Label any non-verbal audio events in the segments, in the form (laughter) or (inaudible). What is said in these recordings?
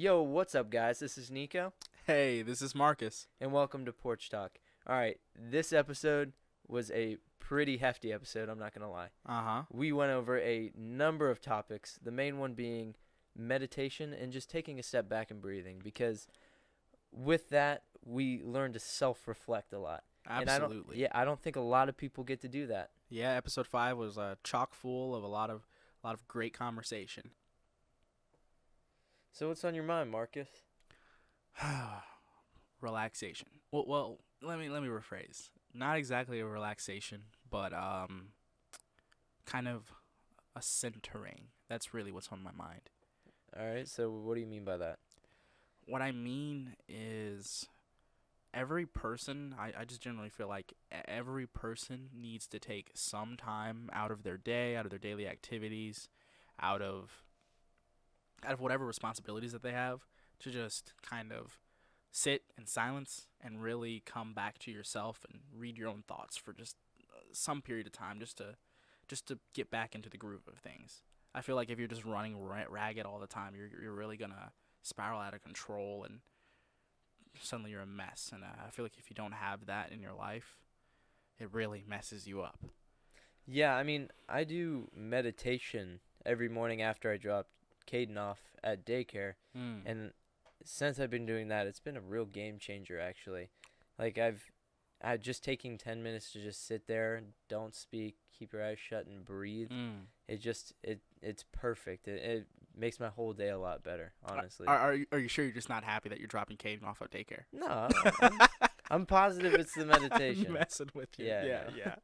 Yo, what's up, guys? This is Nico, Hey, this is Marcus. and welcome to Porch Talk. All right, this episode was a pretty hefty episode, I'm not going to lie. Uh huh. We went over a number of topics, the main one being meditation and just taking a step back and breathing, because with that, we learned to self reflect a lot. And I don't- Absolutely. yeah, I don't think a lot of people get to do that. Yeah, episode five was uh, chock full of a lot of a lot of great conversation. So, what's on your mind, Marcus? (sighs) Relaxation. Well, well, let me let me rephrase. Not exactly a relaxation, but um, kind of a centering. That's really what's on my mind. All right, so what do you mean by that? What I mean is every person, I, I just generally feel like every person needs to take some time out of their day, out of their daily activities, out of out of whatever responsibilities that they have to just kind of sit in silence and really come back to yourself and read your own thoughts for just uh, some period of time just to just to get back into the groove of things. I feel like if you're just running ragged all the time, you're you're really gonna spiral out of control and suddenly you're a mess. And uh, I feel like if you don't have that in your life, it really messes you up. Yeah, I mean, I do meditation every morning after I drop Caden off at daycare, Mm. and since I've been doing that, it's been a real game changer actually. Like I've I just taking 10 minutes to just sit there, don't speak, keep your eyes shut and breathe. Mm. It just it it's perfect. It, it makes my whole day a lot better, honestly. Are, are, you, are you sure you're just not happy that you're dropping Caden off at daycare? no, I'm, (laughs) I'm positive it's the meditation. I'm messing with you. Yeah, yeah, yeah.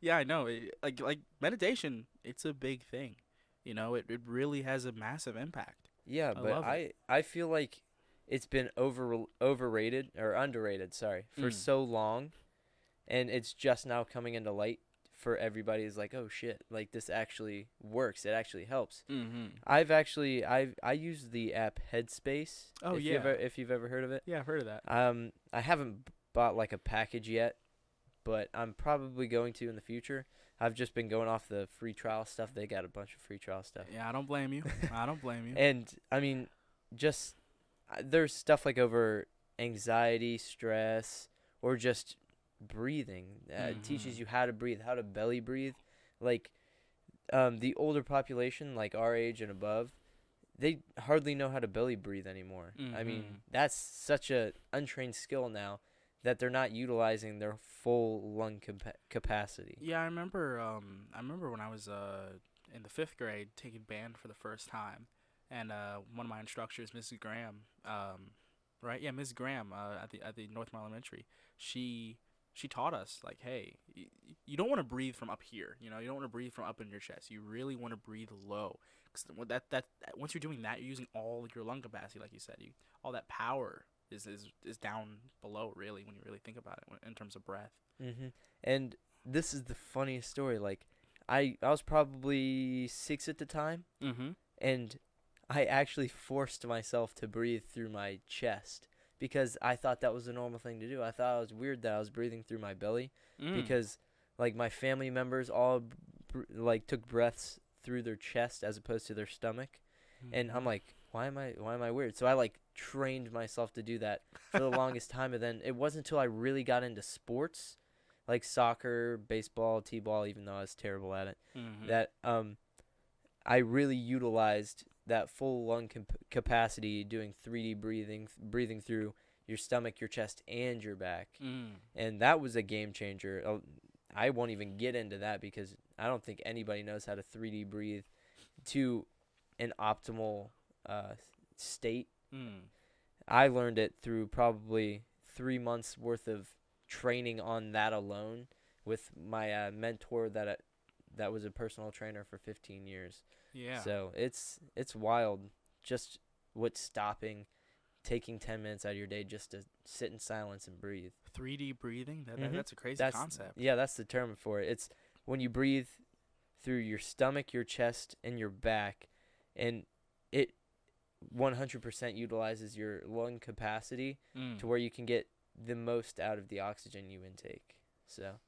yeah, (laughs) I know. Like like meditation, it's a big thing. You know, it, it really has a massive impact. Yeah, I but it. I I feel like it's been over overrated or underrated, sorry, for Mm. so long, and it's just now coming into light for everybody. Is like, oh shit, like this actually works. It actually helps. Mm-hmm. I've actually I've I use the app Headspace. Oh, if yeah. You've, if you've ever heard of it, Yeah, I've heard of that. um, I haven't bought like a package yet, but I'm probably going to in the future. I've just been going off the free trial stuff. They got a bunch of free trial stuff. Yeah, I don't blame you. (laughs) I don't blame you. And I mean, just uh, there's stuff like over anxiety, stress, or just breathing. Uh, It teaches you how to breathe, how to belly breathe. Like um, the older population, like our age and above, they hardly know how to belly breathe anymore. I mean, Mhm. that's such a untrained skill now that they're not utilizing their full lung capa- capacity. Yeah, I remember. Um, I remember when I was uh in the fifth grade taking band for the first time, and uh, one of my instructors, Mrs. Graham, um, right? Yeah, Mrs. Graham uh, at the at the Northmore Elementary. She she taught us like, hey, y- you don't want to breathe from up here. You know, you don't want to breathe from up in your chest. You really want to breathe low. Cause that, that that once you're doing that, you're using all your lung capacity, like you said. You all that power is is is down below, really, when you really think about it, in terms of breath. hmm And this is the funniest story. Like, I I was probably six at the time, Mm-hmm. and I actually forced myself to breathe through my chest because I thought that was a normal thing to do. I thought it was weird that I was breathing through my belly Mm. because, like, my family members all br- like took breaths through their chest as opposed to their stomach, and I'm like, why am I why am I weird? So I like trained myself to do that for the longest (laughs) time, and then it wasn't until I really got into sports, like soccer, baseball, t-ball, even though I was terrible at it, Mhm. that um, I really utilized that full lung comp- capacity doing 3D breathing, breathing through your stomach, your chest, and your back, Mm. and that was a game changer. Uh, I won't even get into that because I don't think anybody knows how to 3D breathe to an optimal uh, state. Mm. I learned it through probably three months worth of training on that alone with my uh, mentor that uh, that was a personal trainer for 15 years. Yeah. So it's it's wild just what's stopping taking 10 minutes out of your day just to sit in silence and breathe. 3D breathing. That, Mhm. that's a crazy That's concept. Yeah, that's the term for it. It's when you breathe through your stomach, your chest, and your back, and it 100% utilizes your lung capacity Mm. to where you can get the most out of the oxygen you intake. So,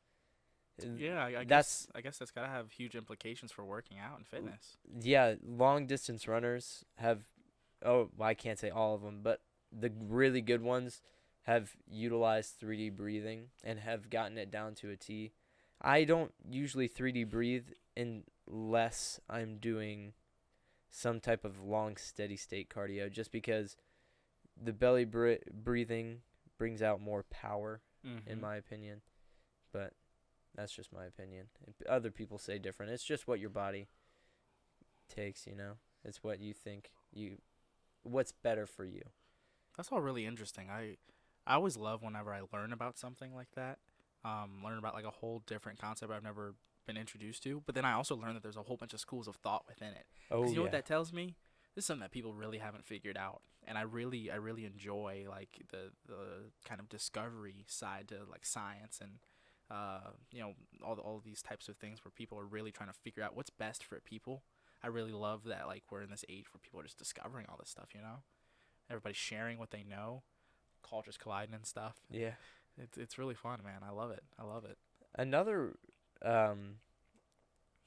uh, Yeah, I, I that's- guess I guess that's gotta have huge implications for working out and fitness. yeah, long distance runners have oh, well, I can't say all of them, but the really good ones have utilized 3D breathing and have gotten it down to a T. I don't usually 3D breathe unless I'm doing some type of long steady state cardio just because the belly br- breathing brings out more power Mm-hmm. in my opinion. But that's just my opinion. Other people say different. It's just what your body takes, you know. It's what you think you what's better for you. That's all really interesting. I I always love whenever I learn about something like that. Um, learn about like a whole different concept I've never been introduced to. But then I also learned that there's a whole bunch of schools of thought within it. Oh, you know what that tells me? This is something that people really haven't figured out, and I really, I really enjoy like the the kind of discovery side to like science and uh, you know all the, all these types of things where people are really trying to figure out what's best for people. I really love that like we're in this age where people are just discovering all this stuff. You know, everybody's sharing what they know, cultures colliding and stuff. yeah. It's it's really fun, man. I love it. I love it. Another um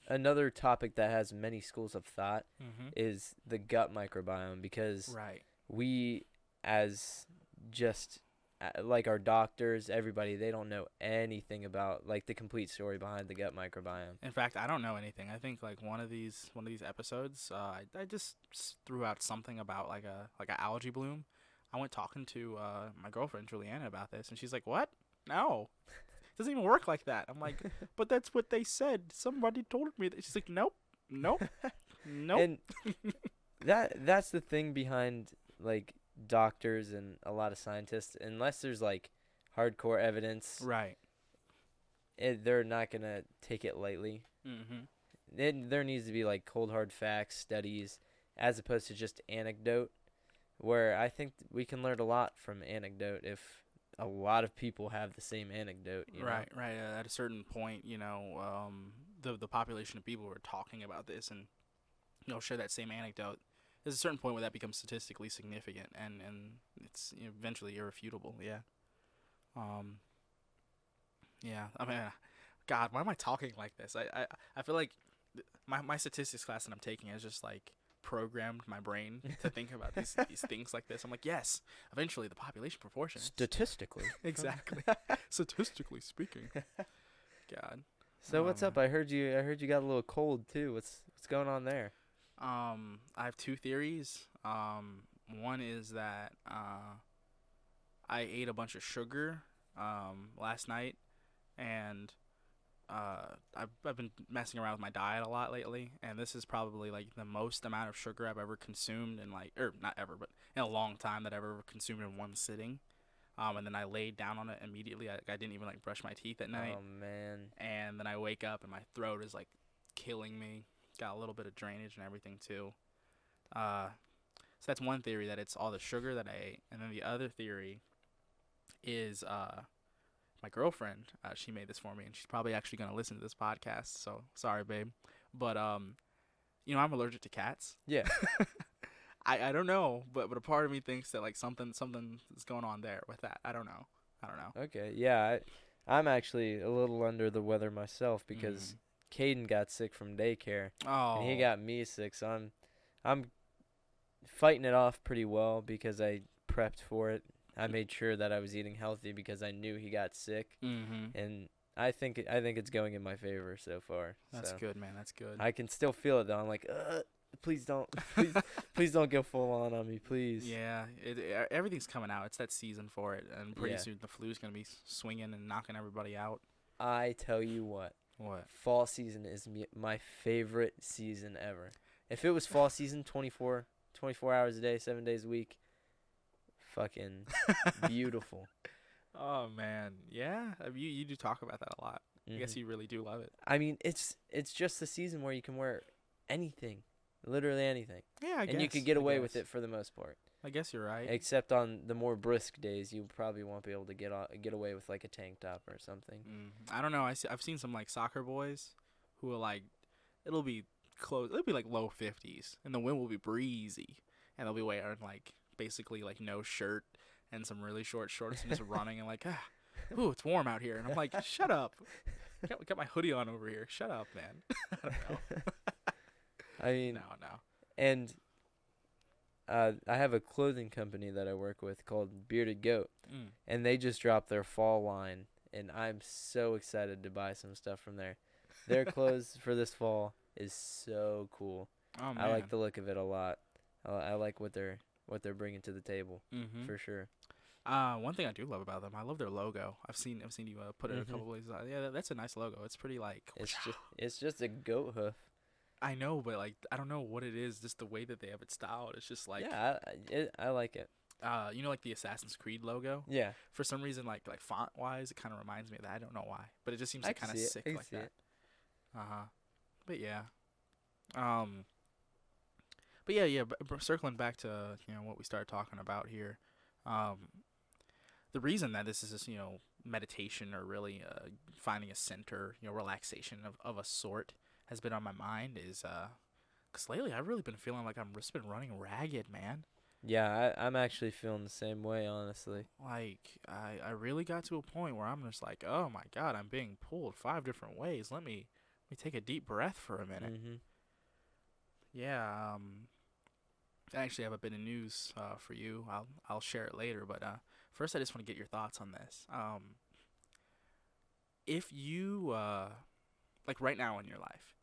another topic that has many schools of thought Mm-hmm. is the gut microbiome because Right. we as just uh, like our doctors, everybody, they don't know anything about like the complete story behind the gut microbiome. In fact, I don't know anything. I think like one of these one of these episodes, uh, I, I just threw out something about like a like a algae bloom. I went talking to uh, my girlfriend Juliana about this, and she's like, "What? No, (laughs) doesn't even work like that." I'm like, (laughs) "But that's what they said. Somebody told me that." She's like, "Nope, nope, (laughs) nope." And that that's the thing behind like doctors and a lot of scientists. Unless there's like hardcore evidence, right. it, they're not gonna take it lightly. Mm-hmm. It, there needs to be like cold hard facts, studies, as opposed to just anecdote. Where I think we can learn a lot from anecdote if a lot of people have the same anecdote. You know? Right, right. Uh, at a certain point, you know, um, the the population of people who are talking about this and you know share that same anecdote. There's a certain point where that becomes statistically significant, and and it's eventually irrefutable. Yeah. Um. Yeah. I mean, God, why am I talking like this? I I, I feel like my my statistics class that I'm taking is just like programmed my brain to think about these (laughs) these things like this. I'm like, yes, eventually the population proportion. Statistically. (laughs) Exactly. (laughs) Statistically speaking. God. So what's Um, up? I heard you. I heard you got a little cold too. What's what's going on there? Um, I have two theories. Um, one is that uh, I ate a bunch of sugar um last night, and uh, I've I've been messing around with my diet a lot lately, and this is probably like the most amount of sugar I've ever consumed in like, or not ever, but in a long time that I've ever consumed in one sitting. Um, and then I laid down on it immediately. I, I didn't even like brush my teeth at night. Oh man. and then I wake up and my throat is like killing me. Got a little bit of drainage and everything too. Uh, so that's one theory that it's all the sugar that I ate, and then the other theory is uh, my girlfriend. Uh, she made this for me, and she's probably actually gonna listen to this podcast. So sorry, babe, but um, you know I'm allergic to cats. Yeah. (laughs) I, I don't know, but but a part of me thinks that like something something is going on there with that. I don't know. I don't know. Okay. Yeah. I, I'm actually a little under the weather myself because Caden got sick from daycare oh, and he got me sick. So I'm, I'm fighting it off pretty well because I prepped for it. I made sure that I was eating healthy because I knew he got sick, Mm-hmm. and I think I think it's going in my favor so far. That's so. good, man. That's good. I can still feel it though. I'm like, uh, please don't, (laughs) please, (laughs) please don't go full on on me, please. Yeah, it, it, everything's coming out. It's that season for it, and pretty Yeah. soon the flu's gonna be swinging and knocking everybody out. I tell you what, What? fall season is me- my favorite season ever. If it was fall season, 24, 24 hours a day, seven days a week, fucking (laughs) beautiful. Oh man, yeah. I mean, you you do talk about that a lot. I guess Mhm. you really do love it. I mean, it's it's just the season where you can wear anything, literally anything, Yeah, I guess. and you could get away with it for the most part. I guess you're right. Except on the more brisk days, you probably won't be able to get o- get away with like a tank top or something. Mm, I don't know. I see, I've seen some like soccer boys who are like, it'll be close. It'll be like low fifties, and the wind will be breezy, and they'll be wearing like basically like no shirt and some really short shorts and just (laughs) running and like, ah, ooh, it's warm out here, and I'm like, shut up. (laughs) Got, got my hoodie on over here. Shut up, man. (laughs) I don't know. I mean, no, no. and uh, I have a clothing company that I work with called Bearded Goat, Mm. and they just dropped their fall line, and I'm so excited to buy some stuff from there. Their clothes for this fall is so cool. Oh man. I like the look of it a lot. I, I like what they're what they're bringing to the table mm-hmm. for sure. Uh, one thing I do love about them, I love their logo. I've seen I've seen you uh, put it Mhm. a couple places. Yeah, that, that's a nice logo. It's pretty like. It's just it's just a goat hoof. I know, but like I don't know what it is. Just the way that they have it styled. It's just like yeah, I, I, it, I like it. uh, you know, like the Assassin's Creed logo. Yeah, For some reason, like like font wise, it kind of reminds me of that. I don't know why, but it just seems like kind of sick like that. Uh huh. But yeah. Um. But yeah, yeah. But, circling back to you know what we started talking about here, um, the reason that this is just you know meditation or really uh, finding a center, you know, relaxation of of a sort has been on my mind is uh, cause lately I've really been feeling like I'm just been running ragged, man. Yeah, I, I'm actually feeling the same way, honestly. Like I, I really got to a point where I'm just like, oh my god, I'm being pulled five different ways. Let me let me take a deep breath for a minute. hmm Yeah, um, I actually have a bit of news uh, for you. I'll I'll share it later, but uh, first I just want to get your thoughts on this. Um, if you uh, like right now in your life,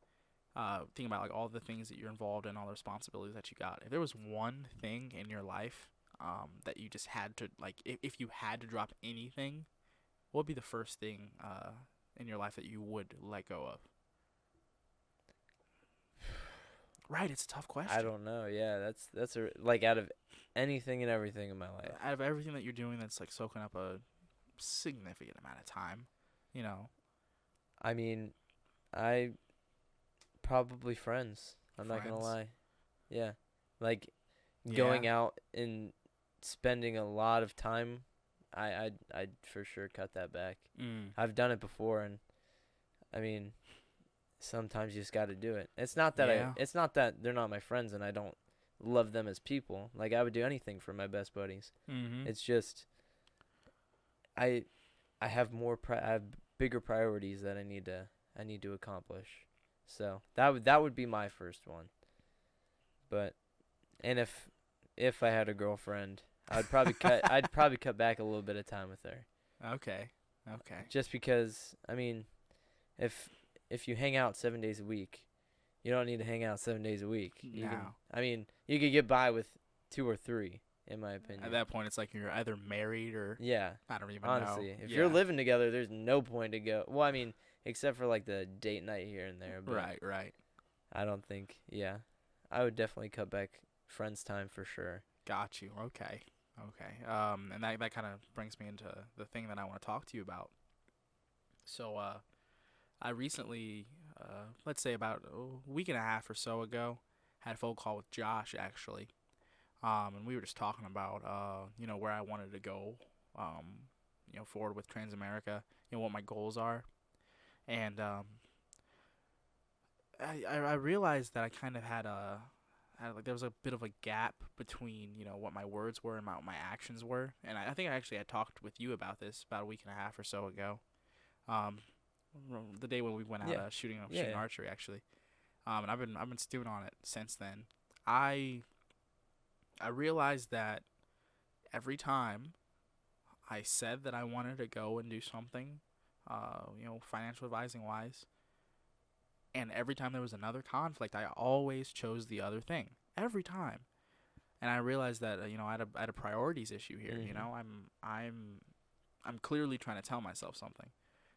uh, think about like all the things that you're involved in, all the responsibilities that you got. If there was one thing in your life um, that you just had to like, if if you had to drop anything, what would be the first thing uh, in your life that you would let go of? Right, it's a tough question. I don't know. Yeah, that's that's a like out of anything and everything in my life. out of everything that you're doing that's like soaking up a significant amount of time, you know. I mean, I probably friends. I'm not gonna lie. Yeah, like going out and spending a lot of time. I I'd I'd for sure cut that back. Mm. I've done it before, and I mean, sometimes you just got to do it. It's not that Yeah. I. It's not that they're not my friends, and I don't love them as people. Like I would do anything for my best buddies. Mm-hmm. It's just I I have more pri- I have bigger priorities that I need to I need to accomplish. So that would that would be my first one. But and if if I had a girlfriend, I'd probably (laughs) cut I'd probably cut back a little bit of time with her. okay. Okay. Just because I mean, if if you hang out 7 days a week, you don't need to hang out 7 days a week. You can No. I mean, you could get by with 2 or 3 in my opinion. At that point, it's like you're either married or yeah. I don't even Honestly, know. if Yeah. you're living together, there's no point to go. Well, I mean, except for like the date night here and there. But right, right. I don't think. Yeah, I would definitely cut back friends time for sure. Got you. Okay. Okay. Um, and that that kind of brings me into the thing that I want to talk to you about. So, uh, I recently, uh, let's say about a week and a half or so ago, had a phone call with Josh actually, um, and we were just talking about, uh, you know, where I wanted to go, um, you know, forward with Transamerica, you know, what my goals are, and um, I I, realized that I kind of had a had, like there was a bit of a gap between you know what my words were and my, what my actions were. And I, I think i actually had talked with you about this about a week and a half or so ago. Um the day when we went out Yeah. uh, shooting Yeah, shooting yeah. archery actually um and i've been i've been stewing on it since then i i realized that every time i said that i wanted to go and do something uh you know financial advising wise and every time there was another conflict, I always chose the other thing every time. And I realized that uh, you know I had a I had a priorities issue here. You Mhm. know, I'm I'm I'm clearly trying to tell myself something.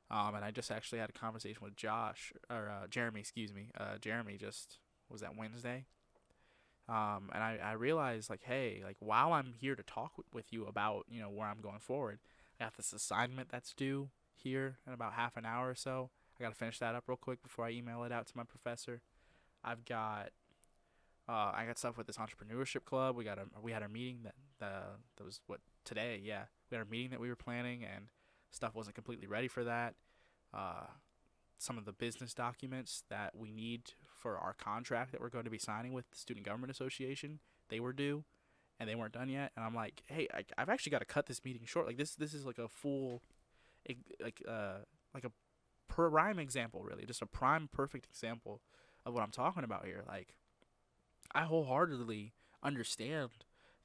Um, and I just actually had a conversation with Josh or uh, Jeremy, excuse me. Uh, Jeremy just was that Wednesday. Um, and I, I realized like, hey, like while I'm here to talk w- with you about you know where I'm going forward, I got this assignment that's due here in about half an hour or so. I gotta finish that up real quick before I email it out to my professor. I've got uh, I got stuff with this entrepreneurship club. We got a we had a meeting that uh, that was what today. Yeah, we had a meeting that we were planning, and stuff wasn't completely ready for that. Uh, some of the business documents that we need for our contract that we're going to be signing with the Student Government Association, they were due, and they weren't done yet. And I'm like, hey, I, I've actually got to cut this meeting short. Like this this is like a full, like uh like a prime example, really, just a prime perfect example of what I'm talking about here. Like, I wholeheartedly understand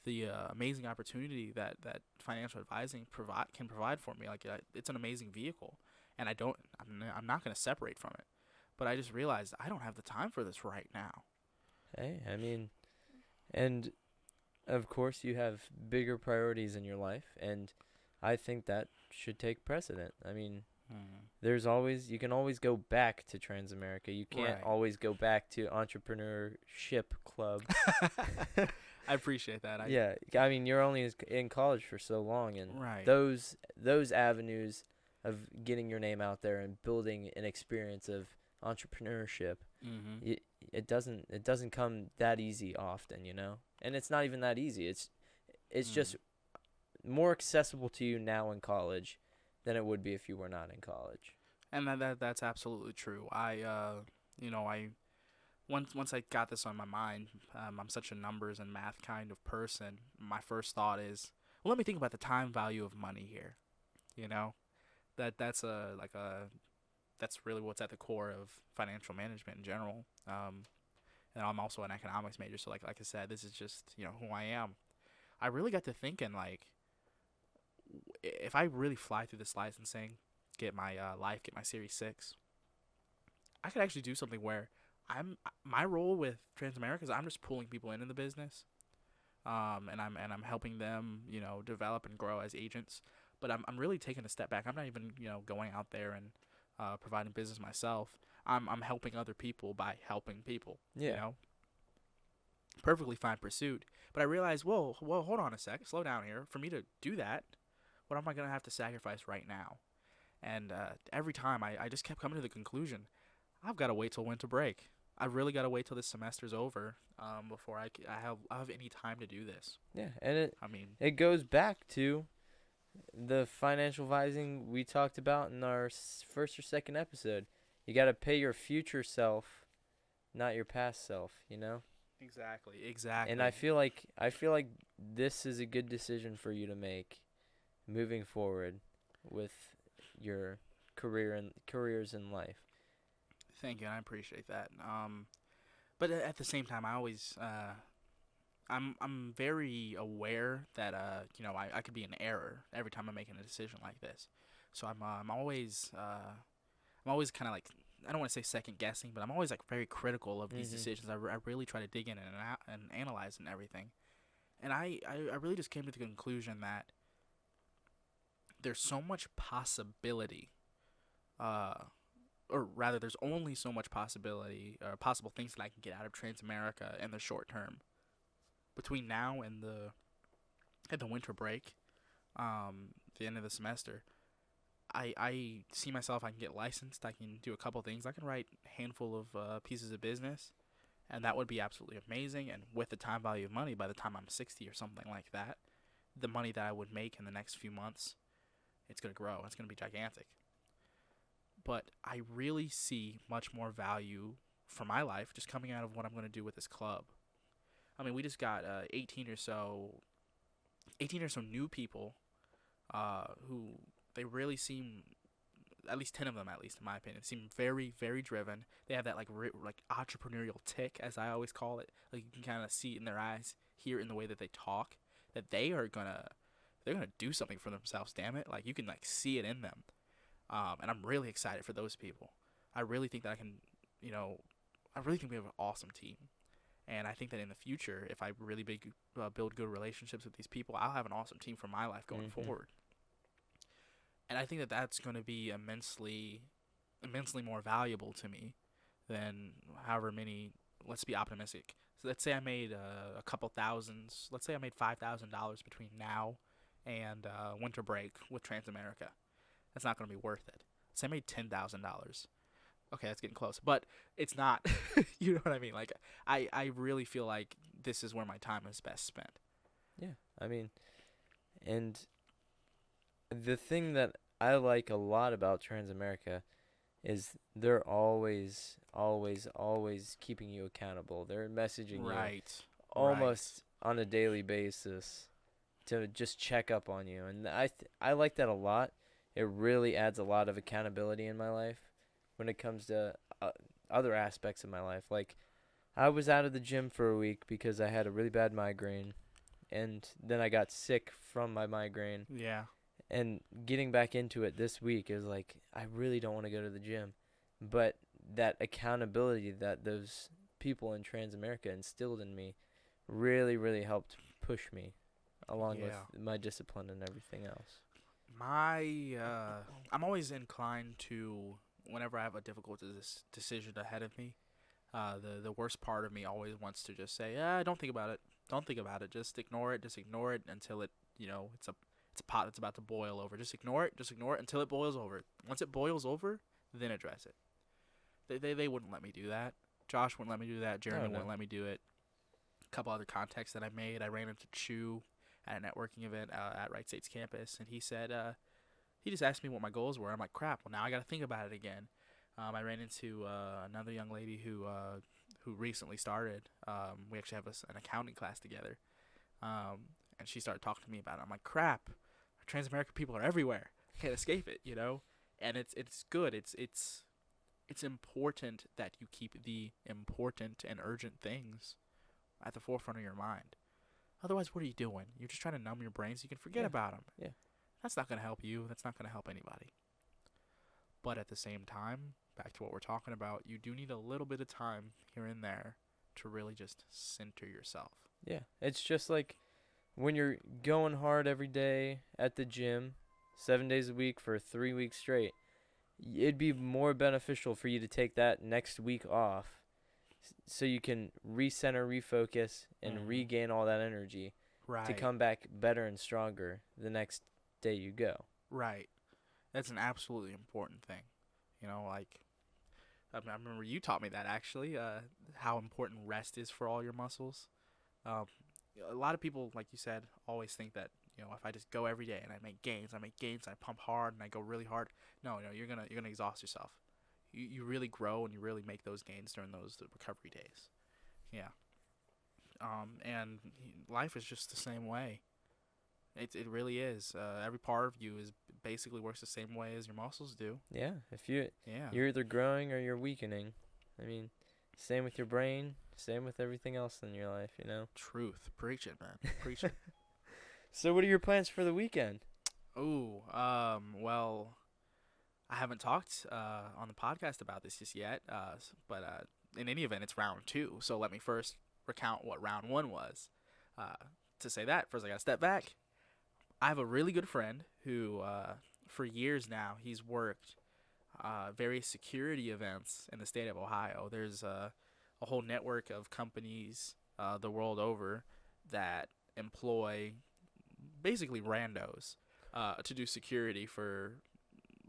the uh, amazing opportunity that that financial advising provide can provide for me. Like it's an amazing vehicle, and I don't. I'm, I'm not going to separate from it. But I just realized I don't have the time for this right now. Hey, I mean, and of course you have bigger priorities in your life, and I think that should take precedent. I mean, mm. there's always you can always go back to Transamerica. You can't right. always go back to entrepreneurship club. (laughs) (laughs) I appreciate that. I yeah, I mean, you're only in college for so long, and right. those those avenues of getting your name out there and building an experience of entrepreneurship, mm-hmm. it, it doesn't it doesn't come that easy often, you know. And it's not even that easy. It's it's mm. just more accessible to you now in college than it would be if you were not in college. And that, that that's absolutely true. I uh you know, I once once I got this on my mind, um, I'm such a numbers and math kind of person. My first thought is, well, let me think about the time value of money here. You know, that that's a like a that's really what's at the core of financial management in general. Um, and I'm also an economics major, so like like I said, this is just you know who I am. I really got to thinking like, if I really fly through this licensing, get my uh, life, get my Series Six, I could actually do something where I'm my role with Transamerica is I'm just pulling people into the business, um, and I'm and I'm helping them, you know, develop and grow as agents. But I'm I'm really taking a step back. I'm not even you know going out there and uh, providing business myself. I'm I'm helping other people by helping people. Yeah. You know. Perfectly fine pursuit, but I realized, whoa, whoa, hold on a sec, slow down here. For me to do that, what am I gonna have to sacrifice right now? And uh, every time I, I just kept coming to the conclusion, I've got to wait till winter break. I really got to wait till this semester's over um, before I, I have I have any time to do this. Yeah, and it I mean it goes back to the financial advising we talked about in our first or second episode. You got to pay your future self, not your past self, you know? Exactly. Exactly. And I feel like I feel like this is a good decision for you to make moving forward with your career and careers in life. Thank you. and I appreciate that. Um, but at the same time, I always uh, I'm I'm very aware that uh you know I, I could be in error every time I'm making a decision like this. So I'm uh, I'm always uh I'm always kind of like I don't want to say second guessing, but I'm always like very critical of these mm-hmm. decisions. I, I really try to dig in and and analyze and everything. And I, I I really just came to the conclusion that there's so much possibility uh or rather, there's only so much possibility or possible things that I can get out of Transamerica in the short term. Between now and the and the winter break, um, the end of the semester, I I see myself. I can get licensed. I can do a couple things. I can write a handful of uh, pieces of business, and that would be absolutely amazing. And with the time value of money, by the time I'm 60 or something like that, the money that I would make in the next few months, it's gonna grow. It's gonna be gigantic but I really see much more value for my life just coming out of what I'm going to do with this club. I mean, we just got uh, 18 or so, 18 or so new people, uh, who they really seem, at least 10 of them, at least in my opinion, seem very, very driven. They have that like re- like entrepreneurial tick, as I always call it. Like you can kind of see it in their eyes, hear in the way that they talk, that they are gonna, they're gonna do something for themselves. Damn it! Like you can like see it in them. Um, and I'm really excited for those people. I really think that I can, you know, I really think we have an awesome team. And I think that in the future, if I really big, uh, build good relationships with these people, I'll have an awesome team for my life going mm-hmm. forward. And I think that that's going to be immensely, immensely more valuable to me than however many. Let's be optimistic. So let's say I made uh, a couple thousands. Let's say I made five thousand dollars between now and uh, winter break with Transamerica that's not going to be worth it. Say I made ten thousand dollars. Okay, that's getting close, but it's not. (laughs) you know what I mean? Like I, I really feel like this is where my time is best spent. Yeah, I mean, and the thing that I like a lot about Transamerica is they're always, always, always keeping you accountable. They're messaging right. you almost right. on a daily basis to just check up on you, and I th- I like that a lot it really adds a lot of accountability in my life when it comes to uh, other aspects of my life. Like I was out of the gym for a week because I had a really bad migraine, and then I got sick from my migraine. Yeah. And getting back into it this week is like I really don't want to go to the gym, but that accountability that those people in Transamerica instilled in me really really helped push me along Yeah. with my discipline and everything else. My, uh, I'm always inclined to whenever I have a difficult des- decision ahead of me. Uh, the the worst part of me always wants to just say, "Ah, don't think about it. Don't think about it. Just ignore it. Just ignore it until it, you know, it's a it's a pot that's about to boil over. Just ignore it. Just ignore it until it boils over. Once it boils over, then address it. They they, they wouldn't let me do that. Josh wouldn't let me do that. Jeremy Oh, no. wouldn't let me do it. A couple other contacts that I made. I ran into Chu at a networking event uh, at Wright State's campus, and he said uh, he just asked me what my goals were. I'm like, crap. Well, now I got to think about it again. Um, I ran into uh, another young lady who uh, who recently started. Um, we actually have a an accounting class together, um, and she started talking to me about it. I'm like, crap. Transamerican people are everywhere. Can't escape it, you know. And it's it's good. It's it's it's important that you keep the important and urgent things at the forefront of your mind. Otherwise, what are you doing? You're just trying to numb your brain so you can forget Yeah. about them. Yeah. That's not going to help you. That's not going to help anybody. But at the same time, back to what we're talking about, you do need a little bit of time here and there to really just center yourself. Yeah, it's just like when you're going hard every day at the gym, seven days a week for three weeks straight. It'd be more beneficial for you to take that next week off, so you can recenter, refocus, and Mhm. regain all that energy Right. to come back better and stronger the next day you go. Right. That's an absolutely important thing. You know, like I remember you taught me that actually, uh, how important rest is for all your muscles. Um, a lot of people, like you said, always think that you know if I just go every day and I make gains, I make gains, I pump hard and I go really hard. No, no, you're gonna you're gonna exhaust yourself. You you really grow and you really make those gains during those the recovery days. Yeah. Um, and life is just the same way. It it really is. Uh, every part of you is basically works the same way as your muscles do. Yeah, if you Yeah. you're either growing or you're weakening. I mean, same with your brain, same with everything else in your life, you know. Truth. Preach it, man. Preach it. (laughs) So, what are your plans for the weekend? Ooh. Um. Well, I haven't talked uh on the podcast about this just yet. Uh. But uh, in any event, it's round two. So let me first recount what round one was. Uh. To say that, first I got to step back. I have a really good friend who, uh, for years now, he's worked uh, various security events in the state of Ohio. There's uh, a whole network of companies the world over that employ basically randos to do security for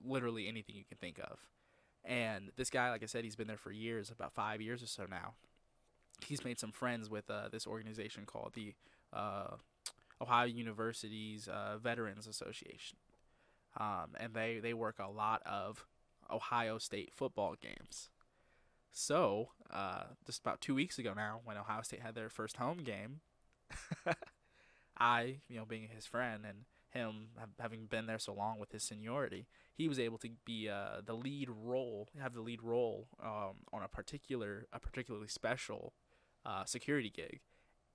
literally anything you can think of. And this guy, like I said, he's been there for years, about five years or so now. He's made some friends with uh, this organization called the uh, Ohio University's uh, Veterans Association. Um, and they, they work a lot of Ohio State football games. So, uh, just about two weeks ago now, when Ohio State had their first home game, (laughs) I, you know, being his friend and him having been there so long with his seniority, he was able to be uh, the lead role, have the lead role um, on a particular, a particularly special uh, security gig,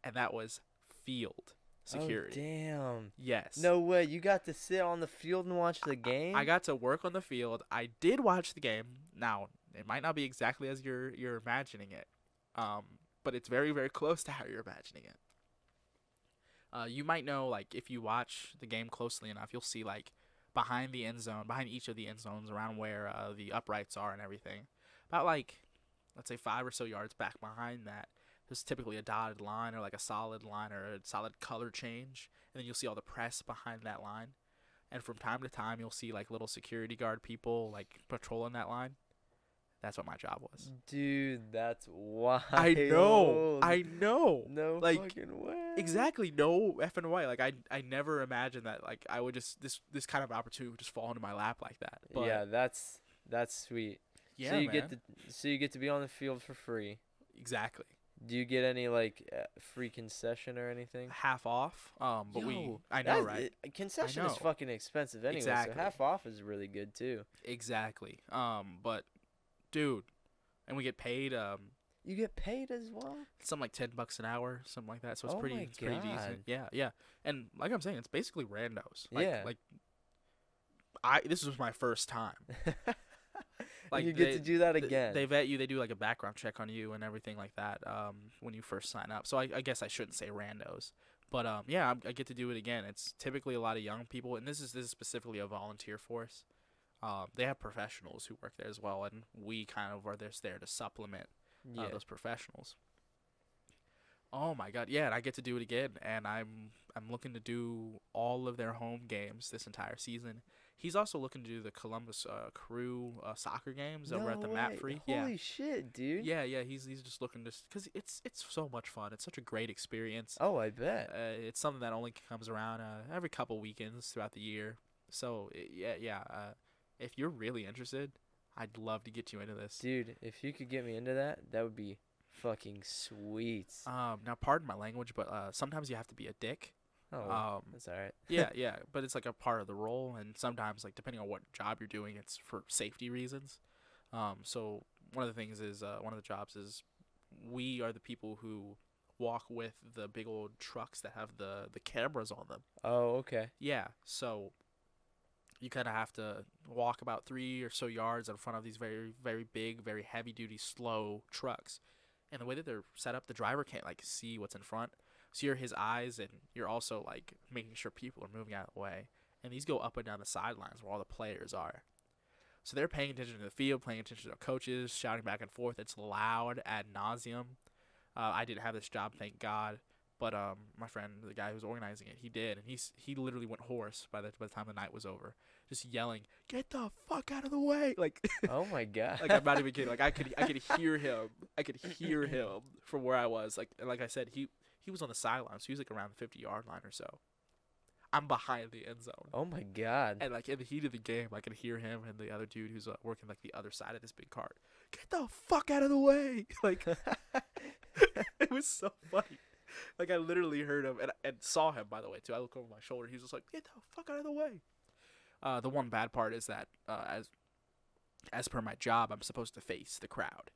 and that was field security. Oh, damn. yes. No way. You got to sit on the field and watch the game? I got to work on the field. I did watch the game. Now, it might not be exactly as you're you're imagining it, um, but it's very very close to how you're imagining it. Uh, you might know like if you watch the game closely enough, you'll see like behind the end zone, behind each of the end zones, around where uh, the uprights are and everything, about like let's say five or so yards back behind that. There's typically a dotted line or like a solid line or a solid color change, and then you'll see all the press behind that line and from time to time you'll see like little security guard people like patrolling that line. That's what my job was. Dude, that's wild. I know. I know. No like, fucking way. Exactly. No effing way. Like I I never imagined that like I would just this this kind of opportunity would just fall into my lap like that. But yeah, that's that's sweet. yeah, so you man. get to so you get to be on the field for free. exactly. Do you get any like uh, free concession or anything? Half off. Um but we I know, right? it- concession is fucking expensive anyway. Exactly. So half off is really good too. Exactly. Um but dude, and we get paid um You get paid as well. something like ten bucks an hour, something like that. So it's Oh pretty, it's pretty decent. Yeah, yeah. And like I'm saying, it's basically randos. Like, Yeah. Like I, this was my first time. (laughs) (laughs) like you get they- to do that Th- again. They vet you. They do like a background check on you and everything like that um, when you first sign up. So I, I guess I shouldn't say randos, but um, yeah, I'm, I get to do it again. It's typically a lot of young people, and this is this is specifically a volunteer force. Um, they have professionals who work there as well, and we kind of are just there to supplement yeah. uh, those professionals. Oh my god, yeah, and I get to do it again, and I'm I'm looking to do all of their home games this entire season. He's also looking to do the Columbus uh, Crew uh, soccer games over at No the Map. Free. Holy yeah, shit, dude. yeah, yeah. He's he's just looking to because it's it's so much fun. It's such a great experience. Oh, I bet. Uh, it's something that only comes around uh, every couple weekends throughout the year. So yeah, yeah. If you're really interested, I'd love to get you into this. Dude, if you could get me into that, that would be fucking sweet. Um, now, pardon my language, but uh, sometimes you have to be a dick. oh, Um, that's all right. yeah, (laughs) yeah, but it's like a part of the role, and sometimes, like depending on what job you're doing, it's for safety reasons. Um, so one of the things is uh, one of the jobs is we are the people who walk with the big old trucks that have the the cameras on them. Oh, okay. Yeah, so you kind of have to walk about three or so yards in front of these very, very big, very heavy duty, slow trucks. And the way that they're set up, the driver can't like see what's in front. So you're his eyes, and you're also like making sure people are moving out of the way. And these go up and down the sidelines where all the players are. So they're paying attention to the field, paying attention to coaches, shouting back and forth. It's loud ad nauseum. Uh, I didn't have this job, thank God. But um, my friend, the guy who was organizing it, he did, and he's he literally went hoarse by the by the time the night was over, just yelling, "Get the fuck out of the way!" (laughs) Like, Oh my (laughs) god. like I'm not even kidding. Like I could I could (laughs) hear him. I could hear him from where I was. Like and like I said, he he was on the sideline, so he was like around the 50 yard line or so. I'm behind the end zone. oh my god. And like in the heat of the game, I could hear him and the other dude who's uh, working like the other side of this big cart. Get the fuck out of the way! Like it was so funny. (laughs) Like I literally heard him and, and saw him by the way too. I look over my shoulder. He was just like, "Get the fuck out of the way." Uh, the one bad part is that uh, as as per my job, I'm supposed to face the crowd.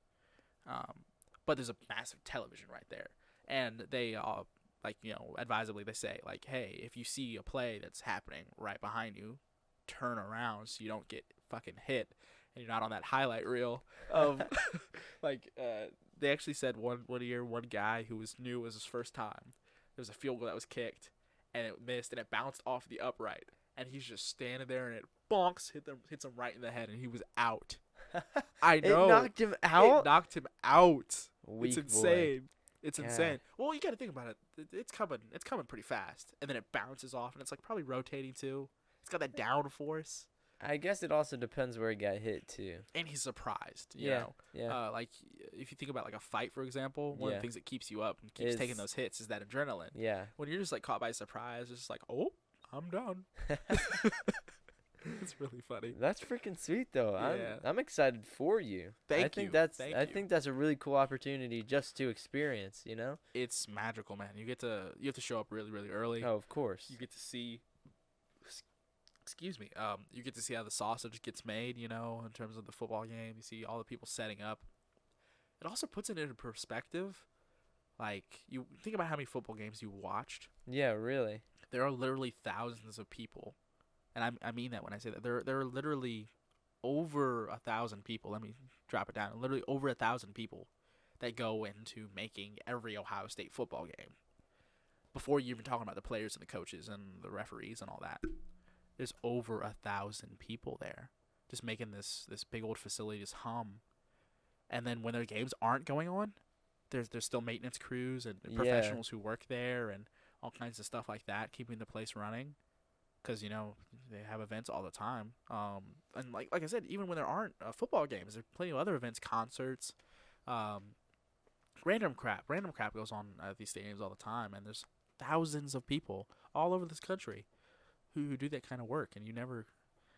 Um, but there's a massive television right there, and they uh, like you know advisably they say like, "Hey, if you see a play that's happening right behind you, turn around so you don't get fucking hit." And you're not on that highlight reel of (laughs) like uh, they actually said one one year one guy who was new it was his first time. There was a field goal that was kicked and it missed and it bounced off the upright and he's just standing there and it bonks hit them hits him right in the head and he was out. (laughs) I know. it knocked him out. It knocked him out. Weak it's boy. insane. It's God. insane. Well, you got to think about. It- It's coming. It's coming pretty fast, and then it bounces off, and it's like probably rotating too. It's got that down force, I guess it also depends where he got hit too. and he's surprised. You Yeah. know, Yeah. uh, like if you think about like a fight, for example, one of the things that keeps you up and keeps taking those hits is that adrenaline. yeah. When you're just like caught by surprise, it's just like, oh, I'm done. (laughs) (laughs) it's really funny. That's freaking sweet though. Yeah. I'm I'm excited for you. Thank I think you. that's Thank I you. think that's a really cool opportunity just to experience, you know? It's magical, man. You get to you have to show up really, really early. Oh, of course. you get to see excuse me um you get to see how the sausage gets made you know in terms of the football game. You see all the people setting up. It also puts it into perspective like you think about how many football games you watched. Yeah, really. there are literally thousands of people. And I, I mean that when i say that. There, there are literally over a thousand people. Let me drop it down. Literally over a thousand people that go into making every ohio state football game before you even talking about the players and the coaches and the referees and all that there's over a thousand people there just making this this big old facility just hum. And then when their games aren't going on there's there's still maintenance crews and Yeah. professionals who work there and all kinds of stuff like that keeping the place running. Because you know they have events all the time. Um and like like i said even when there aren't uh, football games there's plenty of other events concerts um random crap random crap goes on at these stadiums all the time and there's thousands of people all over this country who, who do that kind of work and you never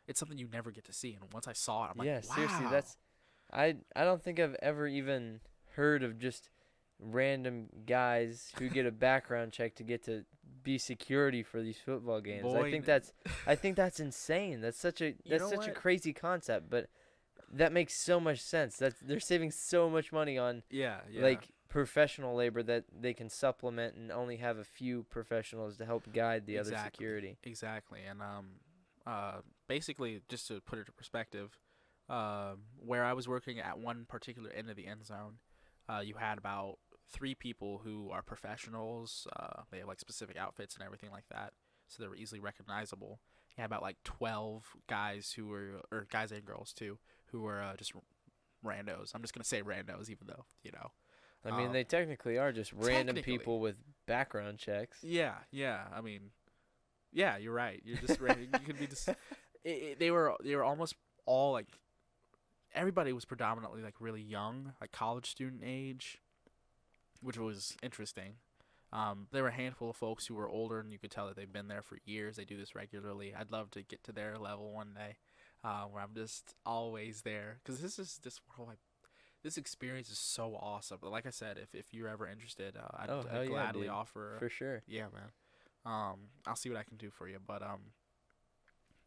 it's something you never get to see and once i saw it i'm like yeah, wow. seriously, that's I I don't think I've ever even heard of just random guys who get a (laughs) background check to get to be security for these football games. I think that's I (laughs) think that's insane. That's such a that's know such a crazy concept, but that makes so much sense. That they're saving so much money on Yeah, yeah. like professional labor that they can supplement and only have a few professionals to help guide the other security. Exactly, and um, uh, basically, just to put it to perspective, uh, where I was working at one particular end of the end zone, uh, you had about three people who are professionals. Uh, they have like specific outfits and everything like that, so they were easily recognizable. You had about like twelve guys who were, or guys and girls too, who were uh, just randos. I'm just gonna say randos, even though you know. I mean, Um, they technically are just random people with background checks. Yeah, yeah. I mean, yeah, you're right. You're just right. you could be just. (laughs) It, it, they were they were almost all like. Everybody was predominantly like really young, like college student age, which was interesting. Um, there were a handful of folks who were older, and you could tell that they've been there for years. They do this regularly. I'd love to get to their level one day, uh, where I'm just always there, because this is this world. I, this experience is so awesome. But like I said, if if you're ever interested, uh, I'd, Oh, I'd gladly dude. offer For sure. yeah, man. Um, I'll see what I can do for you, but um,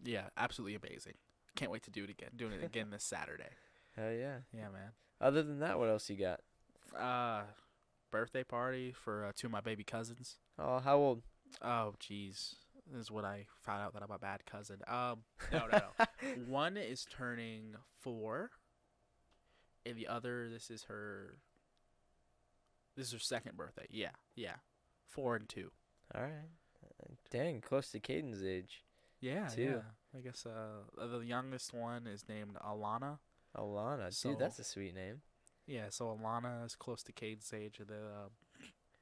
yeah, absolutely amazing. Can't wait to do it again. Doing it again (laughs) this Saturday. Hell yeah. Yeah, man. Other than that, what else you got? Uh, birthday party for uh, two of my baby cousins. Oh, how old? Oh, jeez, this is what I found out that I'm a bad cousin. Um, no, no, no. (laughs) One is turning four, and the other, this is her. This is her second birthday. Yeah, yeah, four and two. All right. Dang, close to Caden's age. Yeah, yeah. I guess uh, the youngest one is named Alana. Alana, So- dude, that's a sweet name. Yeah, so Alana is close to Cade's age. The uh,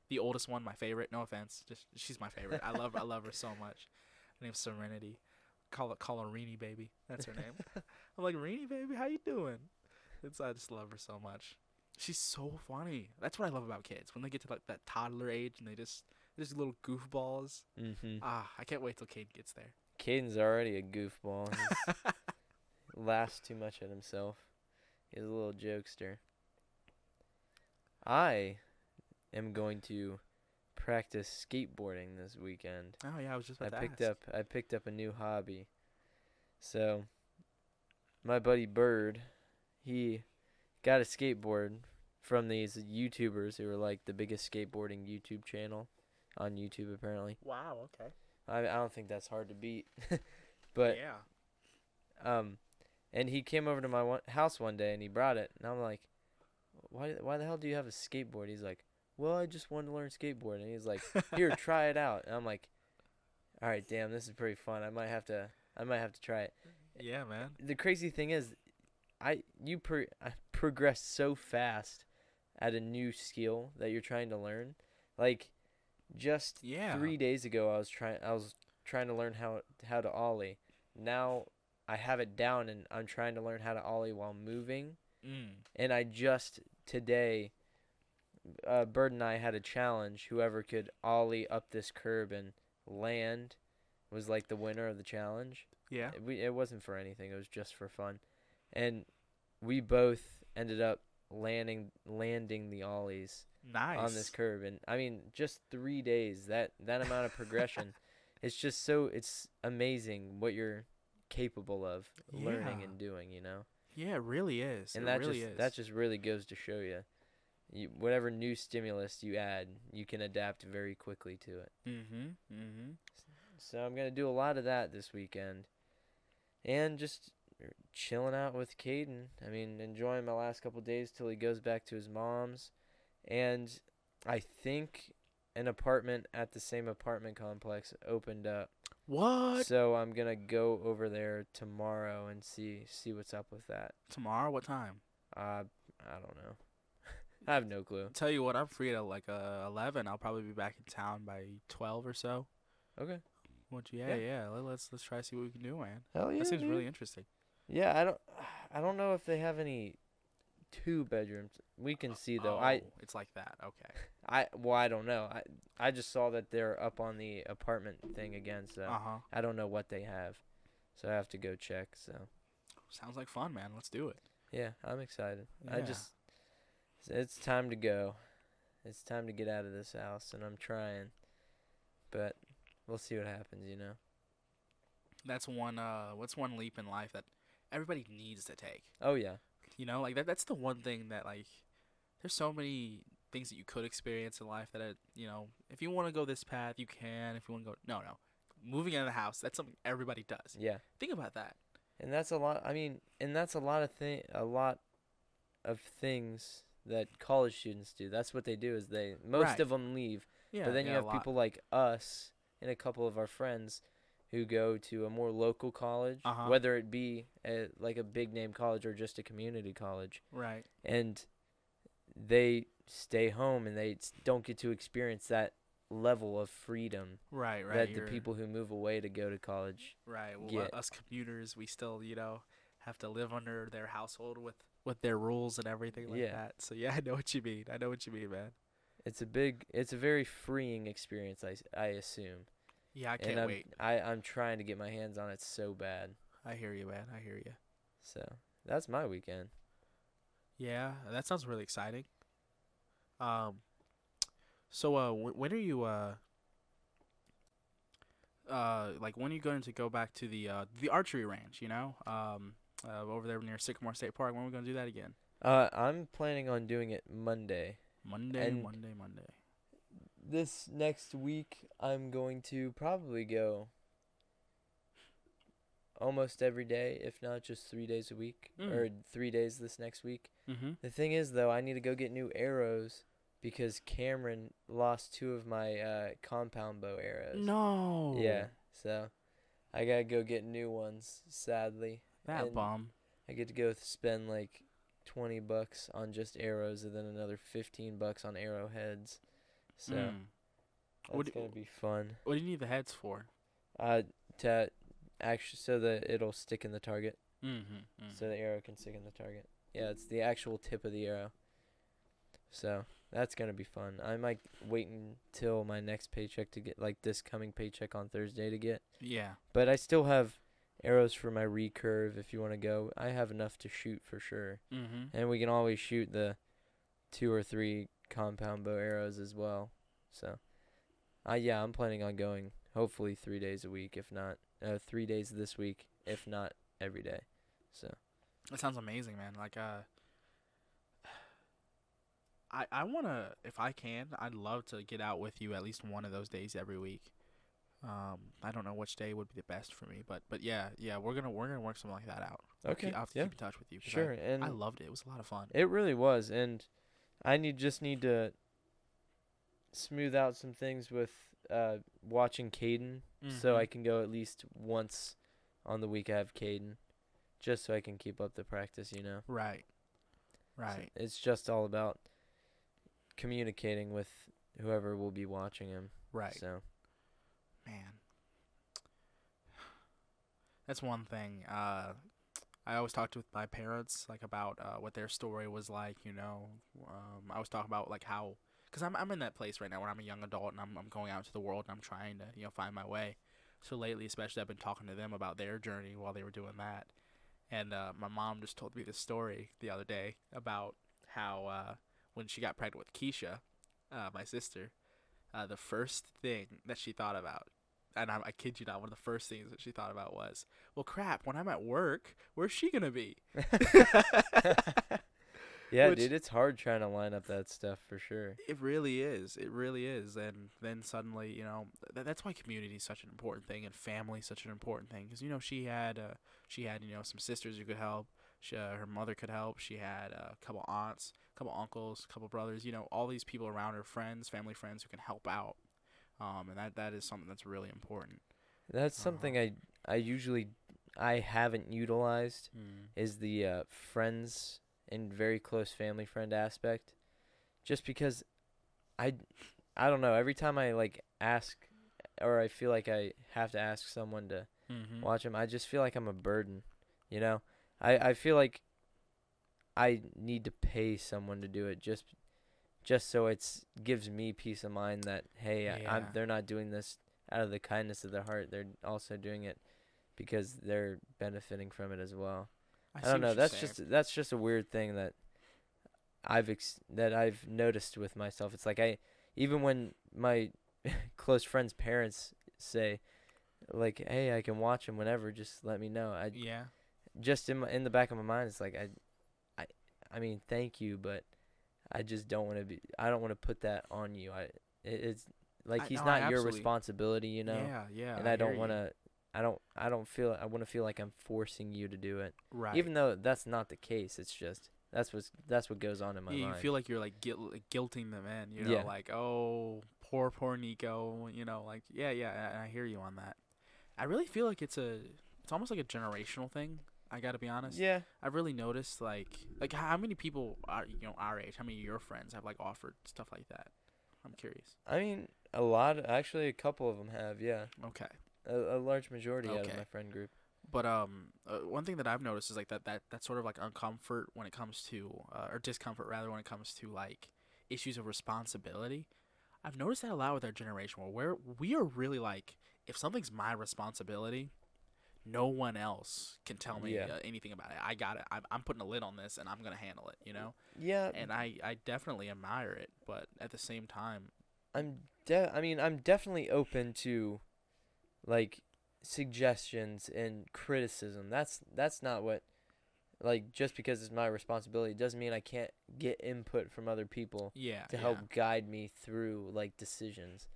the oldest one, my favorite. No offense, just she's my favorite. I love I love her so much. Her name's Serenity. Call it call her Reenie baby. That's her name. (laughs) I'm like Reenie baby, how you doing? It's I just love her so much. She's so funny. That's what I love about kids when they get to like that toddler age and they just they're just little goofballs. Mm-hmm. Ah, I can't wait till Cade gets there. Caden's already a goofball. (laughs) He laughs too much at himself. He's a little jokester. I am going to practice skateboarding this weekend. oh yeah, I was just I about to picked ask. up I picked up a new hobby. So my buddy Bird, he got a skateboard from these YouTubers who were like the biggest skateboarding YouTube channel on YouTube apparently. Wow. Okay. I I don't think that's hard to beat. (laughs) but yeah. um and he came over to my one, house one day and he brought it and I'm like why why the hell do you have a skateboard? He's like, "Well, I just wanted to learn skateboard." And he's like, (laughs) "Here, try it out." And I'm like, "All right, damn, this is pretty fun. I might have to I might have to try it." Yeah, man. The crazy thing is I you pro- I progress so fast at a new skill that you're trying to learn. Like just Yeah. three days ago I was trying I was trying to learn how how to ollie. Now I have it down and I'm trying to learn how to ollie while moving. Mm. And I just today uh, Bird and I had a challenge. Whoever could ollie up this curb and land was like the winner of the challenge. Yeah. It, we, it wasn't for anything. It was just for fun. And we both ended up landing landing the ollies Nice. on this curve and i mean just three days that that amount of progression (laughs) it's just so it's amazing what you're capable of learning and doing you know Yeah, it really is. and it that really just is. that just really goes to show you, you whatever new stimulus you add you can adapt very quickly to it Mhm. Mhm. so i'm gonna do a lot of that this weekend and just chilling out with Caden. I mean, enjoying my last couple days till he goes back to his mom's, and I think an apartment at the same apartment complex opened up. What? So I'm gonna go over there tomorrow and see see what's up with that. Tomorrow? What time? Uh, I don't know. (laughs) I have no clue. Tell you what, I'm free at like uh, eleven. I'll probably be back in town by twelve or so. Okay. What? Yeah, Yeah. yeah. Let, let's let's try to see what we can do, man. Hell yeah. that seems dude. really interesting. Yeah, I don't. (sighs) I don't know if they have any two bedrooms. We can see though. I Oh, it's like that. Okay. (laughs) I well, I don't know. I I just saw that they're up on the apartment thing again, so Uh huh. I don't know what they have. So I have to go check. So Sounds like fun, man. Let's do it. yeah, I'm excited. I just it's time to go. It's time to get out of this house, and I'm trying, but we'll see what happens. You know. That's one. Uh, what's one leap in life that everybody needs to take. Oh yeah. You know, like that. That's the one thing that like. There's so many things that you could experience in life that it, you know, if you want to go this path, you can. If you want to go, no, no, moving out of the house, that's something everybody does. Yeah. Think about that. And that's a lot. I mean, and that's a lot of thing. A lot of things that college students do. That's what they do. Is they most Right. of them leave, Yeah. but then yeah, you have people like us and a couple of our friends who go to a more local college, Uh-huh. whether it be a, like a big name college or just a community college, Right. and they stay home and they don't get to experience that level of freedom Right. Right. that the people who move away to go to college. Right. Well, get. us commuters, we still, you know, have to live under their household with with their rules and everything like Yeah. that. So yeah, (laughs) I know what you mean. I know what you mean, man. It's a big, it's a very freeing experience. i i assume. Yeah, I can't I'm, wait. I I'm trying to get my hands on it so bad. I hear you, man. I hear you. So that's my weekend. Yeah, that sounds really exciting. Um, so uh, wh- when are you uh, uh, like when are you going to go back to the uh the archery range? You know, um, uh, over there near Sycamore State Park. When are we gonna do that again? Uh, I'm planning on doing it Monday. Monday, And- Monday, Monday. This next week, I'm going to probably go almost every day, if not just three days a week, Mm. or three days this next week. Mm-hmm. The thing is, though, I need to go get new arrows because Cameron lost two of my uh, compound bow arrows. No. Yeah, so I gotta go get new ones. Sadly, That and bum. I get to go spend like twenty bucks on just arrows, and then another fifteen bucks on arrowheads. So Mm. that's What do- gonna be fun. What do you need the heads for? Uh, to actually so that it'll stick in the target, Mm-hmm. so the arrow can stick in the target. Yeah, it's the actual tip of the arrow. So that's gonna be fun. I might wait until my next paycheck to get like this coming paycheck on Thursday to get. yeah. But I still have arrows for my recurve if you want to go. I have enough to shoot for sure. Mm-hmm. And we can always shoot the two or three compound bow arrows as well. So, uh, yeah, I'm planning on going hopefully three days a week, if not uh, three days this week, if not every day. So, That sounds amazing, man. Like uh I I want to if I can, I'd love to get out with you at least one of those days every week. Um I don't know which day would be the best for me, but but yeah, yeah, we're going to we're to work something like that out. I'll Okay, keep, I'll have to yeah. keep in touch with you sure. and I, I loved it. It was a lot of fun. it really was. And I need just need to smooth out some things with uh, watching Caden so I can go at least once on the week I have Caden, just so I can keep up the practice. You know, Right. So Right. it's just all about communicating with whoever will be watching him. Right. So Man. (sighs) That's one thing. Uh, I always talked with my parents like about uh, what their story was like. You know, um, I was talking about like how, cause I'm I'm in that place right now where I'm a young adult and I'm I'm going out into the world and I'm trying to you know find my way. So lately, especially, I've been talking to them about their journey while they were doing that. And uh, my mom just told me this story the other day about how uh, when she got pregnant with Keisha, uh, my sister, uh, the first thing that she thought about, and I, I kid you not, one of the first things that she thought about was, well, crap, when I'm at work, where's she going to be? (laughs) (laughs) yeah, Which- dude, it's hard trying to line up that stuff for sure. It really is. It really is. And then suddenly, you know, th- that's why community is such an important thing, and family is such an important thing. Because you know, she had, uh, she had, you know, some sisters who could help. She, uh, her mother could help. She had uh, a couple aunts, a couple uncles, a couple brothers. You know, all these people around her, friends, family friends who can help out. Um, and that that is something that's really important. That's Uh-huh. something I I usually I haven't utilized is the uh, friends and very close family friend aspect, just because I I don't know every time I like ask or I feel like I have to ask someone to Mm-hmm. watch him, I just feel like I'm a burden. You know, I I feel like I need to pay someone to do it just just so it's gives me peace of mind that hey, I, I'm they're not doing this out of the kindness of their heart. They're also doing it because they're benefiting from it as well. I, see don't know. That's saying. just that's just a weird thing that I've ex- that I've noticed with myself. It's like I even when my (laughs) close friends' parents say like, "Hey, I can watch them whenever. Just let me know." I yeah. just in my, in the back of my mind, it's like I, I, I mean, thank you, but I just don't want to be. I don't want to put that on you. I it, it's like I- he's no, I not your responsibility, you know. Yeah, yeah. and I, hear don't want to. I don't. I don't feel. I want to feel like I'm forcing you to do it, Right. even though that's not the case. It's just that's what's that's what goes on in my yeah, you mind. feel like you're like guil- like, guilting them in, you know, Yeah. like oh poor poor Nico, you know, like yeah yeah I, I hear you on that. I really feel like it's a it's almost like a generational thing. I gotta be honest. yeah. I've really noticed like like how many people are you know our age, how many of your friends have like offered stuff like that? I'm curious. I mean, a lot. Actually, a couple of them have. Yeah, Okay. a, a large majority out of my friend group. But um, uh, one thing that I've noticed is like that that that sort of like uncomfort when it comes to uh, or discomfort rather when it comes to like issues of responsibility. I've noticed that a lot with our generation where we're, we are really like if something's my responsibility, no one else can tell me Yeah. uh, anything about it. I got it. I'm, I'm putting a lid on this and I'm gonna handle it. You know, Yeah, and I I definitely admire it, but at the same time, I'm de- I mean, I'm definitely open to like suggestions and criticism. That's that's not what like just because it's my responsibility doesn't mean I can't get input from other people yeah, to yeah. help guide me through like decisions.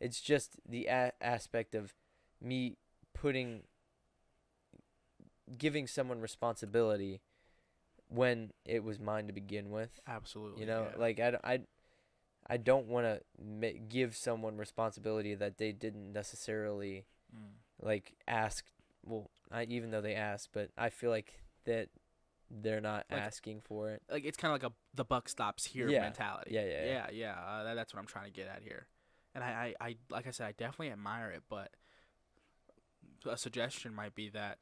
It's just the a- aspect of me putting giving someone responsibility when it was mine to begin with. Absolutely. You know, yeah. like I don't want to ma- give someone responsibility that they didn't necessarily Mm. like ask. Well, I, even though they asked, but I feel like that they're not Like- asking for it. like it's kind of like a the buck stops here Yeah. mentality. Yeah, yeah, yeah. yeah. yeah. Uh, that, that's what I'm trying to get at here, and I, I, I, like I said, I definitely admire it. But a suggestion might be that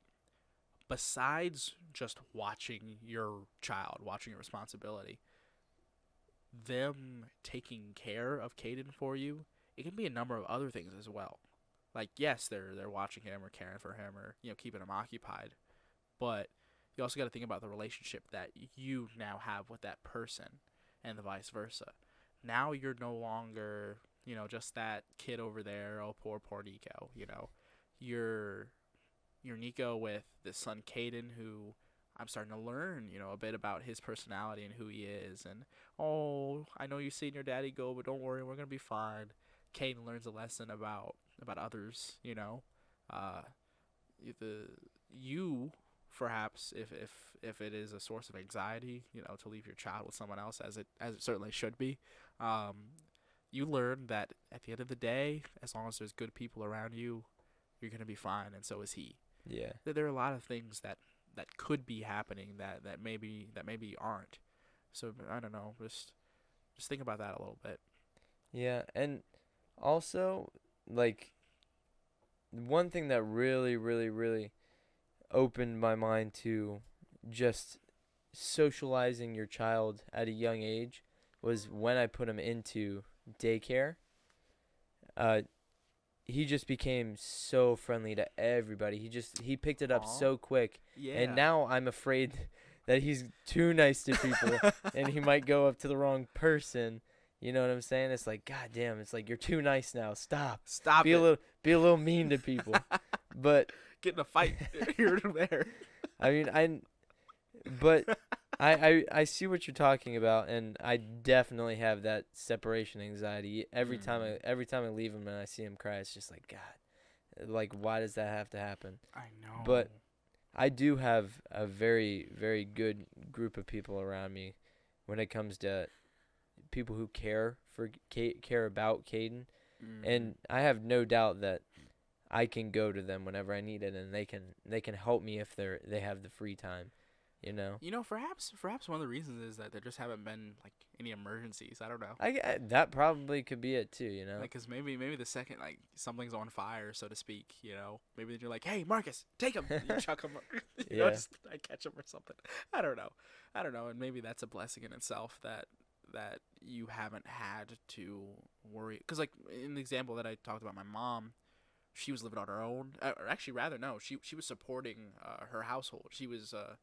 besides just watching your child, watching your responsibility, them taking care of Caden for you, it can be a number of other things as well. Like yes, they're they're watching him or caring for him or you know keeping him occupied, but you also got to think about the relationship that you now have with that person and the vice versa. Now you're no longer, you know, just that kid over there, oh poor poor Nico, you know. You're you're Nico with this son Caden who I'm starting to learn, you know, a bit about his personality and who he is and oh, I know you've seen your daddy go, but don't worry, we're to be fine. Caden learns a lesson about about others, you know. Uh the you perhaps if if if it is a source of anxiety you know to leave your child with someone else as it as it certainly should be um you learn that at the end of the day as long as there's good people around you you're to be fine and so is he Yeah. There- there are a lot of things that that could be happening that that maybe that maybe aren't so i don't know just just think about that a little bit Yeah, and also like one thing that really really really opened my mind to just socializing your child at a young age was when I put him into daycare. Uh he just became so friendly to everybody. He just he picked it up Aw. so quick. yeah And now I'm afraid (laughs) that he's too nice to people (laughs) and he might go up to the wrong person. You know what I'm saying? It's like, God damn, it's like you're too nice now. Stop. stop be it a little be a little mean to people. (laughs) but get in a fight here and there I mean I but I, I I see what you're talking about and I definitely have that separation anxiety. Every time I Mhm. every time I leave him and I see him cry, it's just like God. Like why does that have to happen? i know But- I do have a very, very good group of people around me when it comes to people who care for care about Caden, Mhm. and I have no doubt that I can go to them whenever I need it, and they can they can help me if they're they have the free time, you know. You know, perhaps perhaps one of the reasons is that there just haven't been like any emergencies. I don't know. I, I that probably could be it too, you know. Like, cause maybe maybe the second like something's on fire, so to speak, you know, maybe you're like, hey Marcus, take him, you (laughs) chuck him, (laughs) you know, Yeah. just (laughs) I catch him or something. I don't know, I don't know, and maybe that's a blessing in itself that that you haven't had to worry. Cause like in the example that I talked about, my mom, she was living on her own, uh, or actually rather no, she she was supporting uh, her household. She was uh,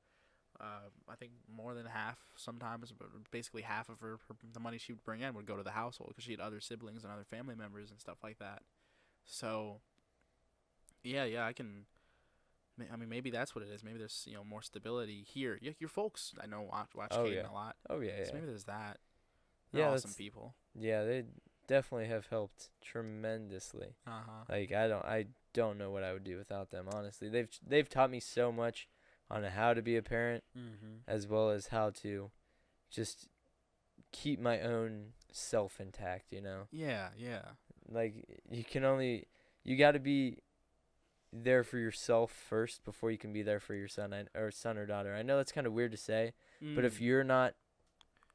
uh, I think more than half sometimes, but basically half of her, her the money she would bring in would go to the household because she had other siblings and other family members and stuff like that. So, yeah, yeah, I can, I mean, maybe that's what it is. Maybe there's you know more stability here. Yeah, your folks I know watch watch Oh, Caden yeah. a lot. Oh yeah, So yeah. maybe there's that. They're Yeah, awesome people. Yeah, they definitely have helped tremendously. Uh huh. Like I don't I don't know what I would do without them, honestly. They've they've taught me so much on how to be a parent Mm-hmm. as well as how to just keep my own self intact, you know. Yeah, yeah. Like you can only you got to be there for yourself first before you can be there for your son and- or son or daughter. I know that's kind of weird to say, but if Mm. you're not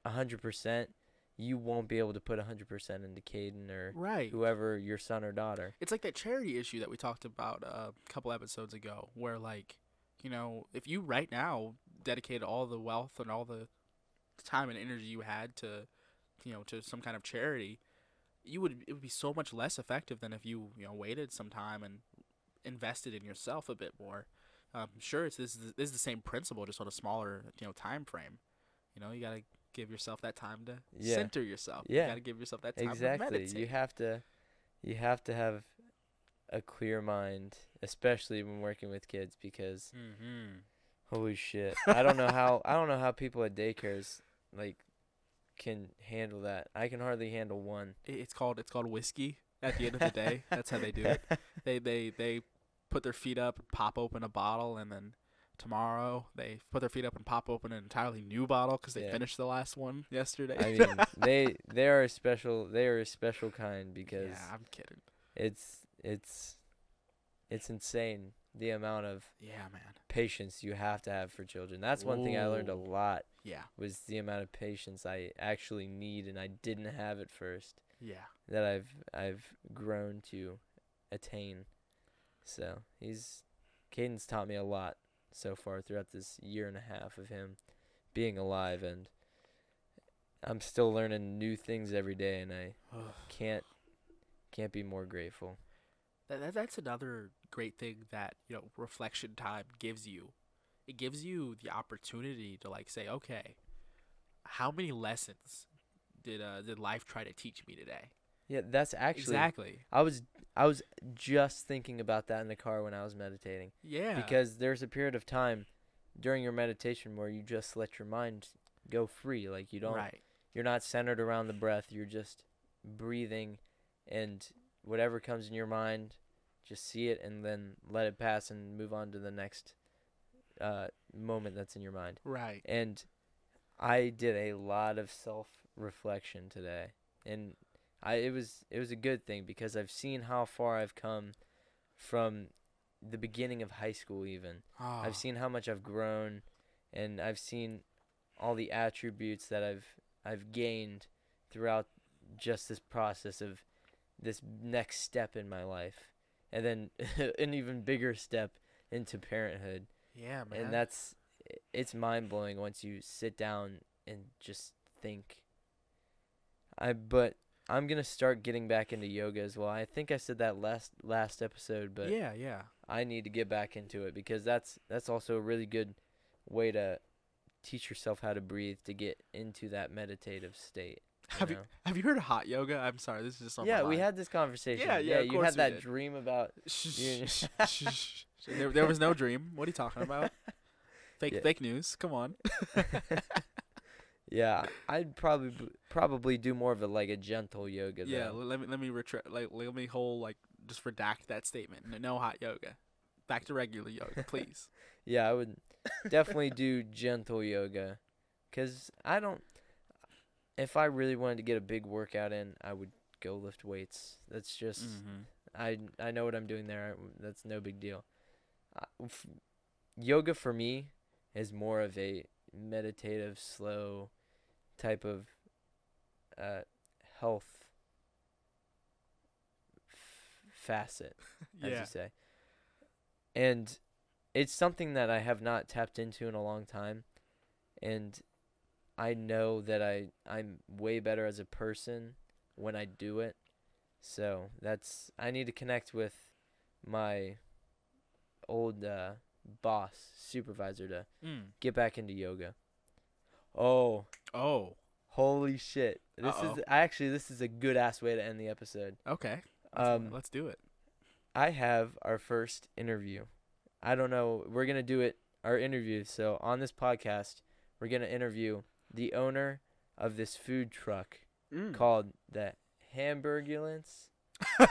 a 100%, you won't be able to put a 100% into Caden or right, whoever your son or daughter. it's like that charity issue that we talked about a couple episodes ago, where like, you know, if you right now dedicated all the wealth and all the time and energy you had to, you know, to some kind of charity, you would it would be so much less effective than if you you know waited some time and invested in yourself a bit more. Um, sure, it's this is, this is the same principle, just on a smaller you know time frame. You know, you gotta give yourself that time to Yeah. center yourself. Yeah. you gotta give yourself that time to Exactly. You have to you have to have a clear mind, especially when working with kids because mm-hmm. holy shit. (laughs) I don't know how I don't know how people at daycares like can handle that. I can hardly handle one. It's called it's called whiskey. At the end of the day, (laughs) that's how they do it. They they they put their feet up, pop open a bottle, and then tomorrow they put their feet up and pop open an entirely new bottle because they Yeah. finished the last one yesterday. I (laughs) mean, they they are a special they are a special kind because yeah, I'm kidding. it's it's it's insane the amount of Yeah, man. patience you have to have for children. That's one thing I learned a lot Yeah, was the amount of patience I actually need and I didn't have at first yeah. that I've I've grown to attain. So, he's Caden's taught me a lot so far throughout this year and a half of him being alive and I'm still learning new things every day and I can't can't be more grateful. That, that that's another great thing that you know reflection time gives you. It gives you the opportunity to like say, okay, how many lessons did uh did life try to teach me today? Yeah, that's actually exactly. I was I was just thinking about that in the car when I was meditating Yeah. because there's a period of time during your meditation where you just let your mind go free like you don't right. you're not centered around the breath you're just breathing and whatever comes in your mind just see it and then let it pass and move on to the next uh, moment that's in your mind. Right. and i did a lot of self reflection today. And i it was it was a good thing because i've seen how far i've come from the beginning of high school even. Ah, I've seen how much I've grown, and I've seen all the attributes that I've I've gained throughout just this process of this next step in my life, and then (laughs) an even bigger step into parenthood, Yeah, man. and that's it's mind blowing once you sit down and just think. I but I'm gonna start getting back into yoga as well. I think I said that last last episode, but yeah, yeah. I need to get back into it because that's that's also a really good way to teach yourself how to breathe to get into that meditative state. Have you know? have you heard of hot yoga? I'm sorry, this is just on my yeah, we had this conversation. Yeah, yeah, of you had we that did. dream about (laughs) Shh, shh, (laughs) shh, shh, shh. there, there was no dream. What are you talking about? (laughs) Fake Yeah. fake news. Come on. Yeah, I'd probably probably do more of a like a gentle yoga Yeah, though. l- let me let me retract like let me whole like just redact that statement. No, no hot yoga. Back to regular yoga, please. Yeah, I would definitely do gentle yoga cuz I don't if I really wanted to get a big workout in, I would go lift weights. That's just mm-hmm. I I know what I'm doing there. That's no big deal. Uh, f- yoga for me is more of a meditative, slow type of uh, health f- facet, (laughs) as Yeah. you say. And it's something that I have not tapped into in a long time, and I know that I I'm way better as a person when I do it. So that's I need to connect with my old uh, boss supervisor to Mm. get back into yoga. Oh, Oh, holy shit! This Uh-oh. is actually this is a good ass way to end the episode. okay. Um, let's do it. I have our first interview I don't know. We're gonna do it our interview. So on this podcast, we're gonna interview the owner of this food truck Mm. called the Hamburgulance. (laughs)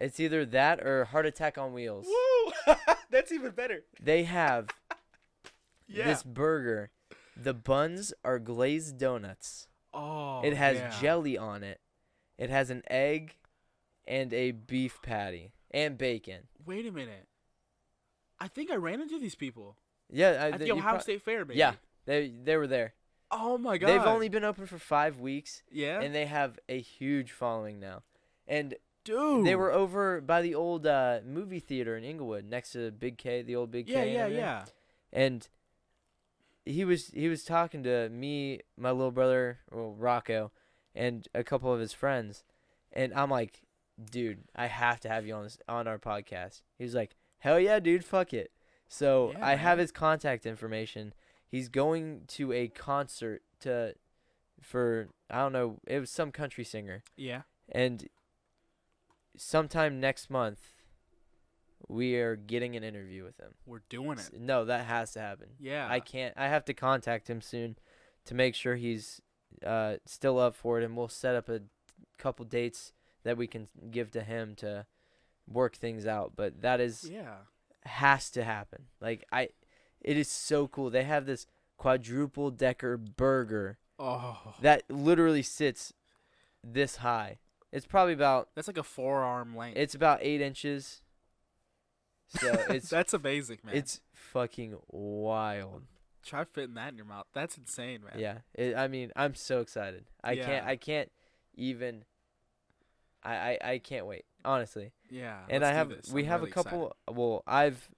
It's either that or Heart Attack on Wheels. Woo! (laughs) That's even better. They have (laughs) Yeah. this burger. The buns are glazed donuts. oh. it has yeah. jelly on it. It has an egg and a beef patty and bacon. Wait a minute. I think I ran into these people Yeah, I, at th- the Ohio pro- State Fair, maybe. Yeah, they they were there. Oh my god. They've only been open for five weeks, Yeah. and they have a huge following now. And Dude. they were over by the old uh, movie theater in Englewood, next to Big K, the old Big Yeah, K. and yeah, yeah. And he was he was talking to me, my little brother, well, Rocco, and a couple of his friends, and I'm like, dude, I have to have you on this on our podcast. He was like, hell yeah, dude, fuck it. So Yeah, I have his contact information. He's going to a concert to for I don't know, it was some country singer. Yeah. And sometime next month we are getting an interview with him. We're doing it. No, that has to happen. Yeah. I can't. I have to contact him soon to make sure he's uh, still up for it, and we'll set up a couple dates that we can give to him to work things out. But that is Yeah. has to happen. Like I, it is so cool. They have this quadruple decker burger Oh. that literally sits this high. It's probably about That's like a forearm length. it's about eight inches. So (laughs) it's That's amazing, man. it's fucking wild. Try fitting that in your mouth. That's insane, man. Yeah, it, I mean, I'm so excited. I can't. I can't even. I, I I can't wait. Honestly, Yeah. and I have we have a couple. Well, I've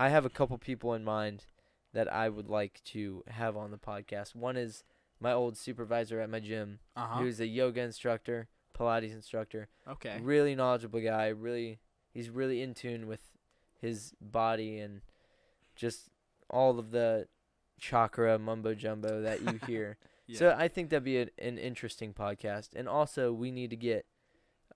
I have a couple people in mind that I would like to have on the podcast. One is my old supervisor at my gym, Uh huh. who's a yoga instructor, Pilates instructor, Okay. really knowledgeable guy. Really, he's really in tune with his body and just all of the chakra mumbo jumbo that you (laughs) hear. Yeah. So I think that'd be a, an interesting podcast. And also, we need to get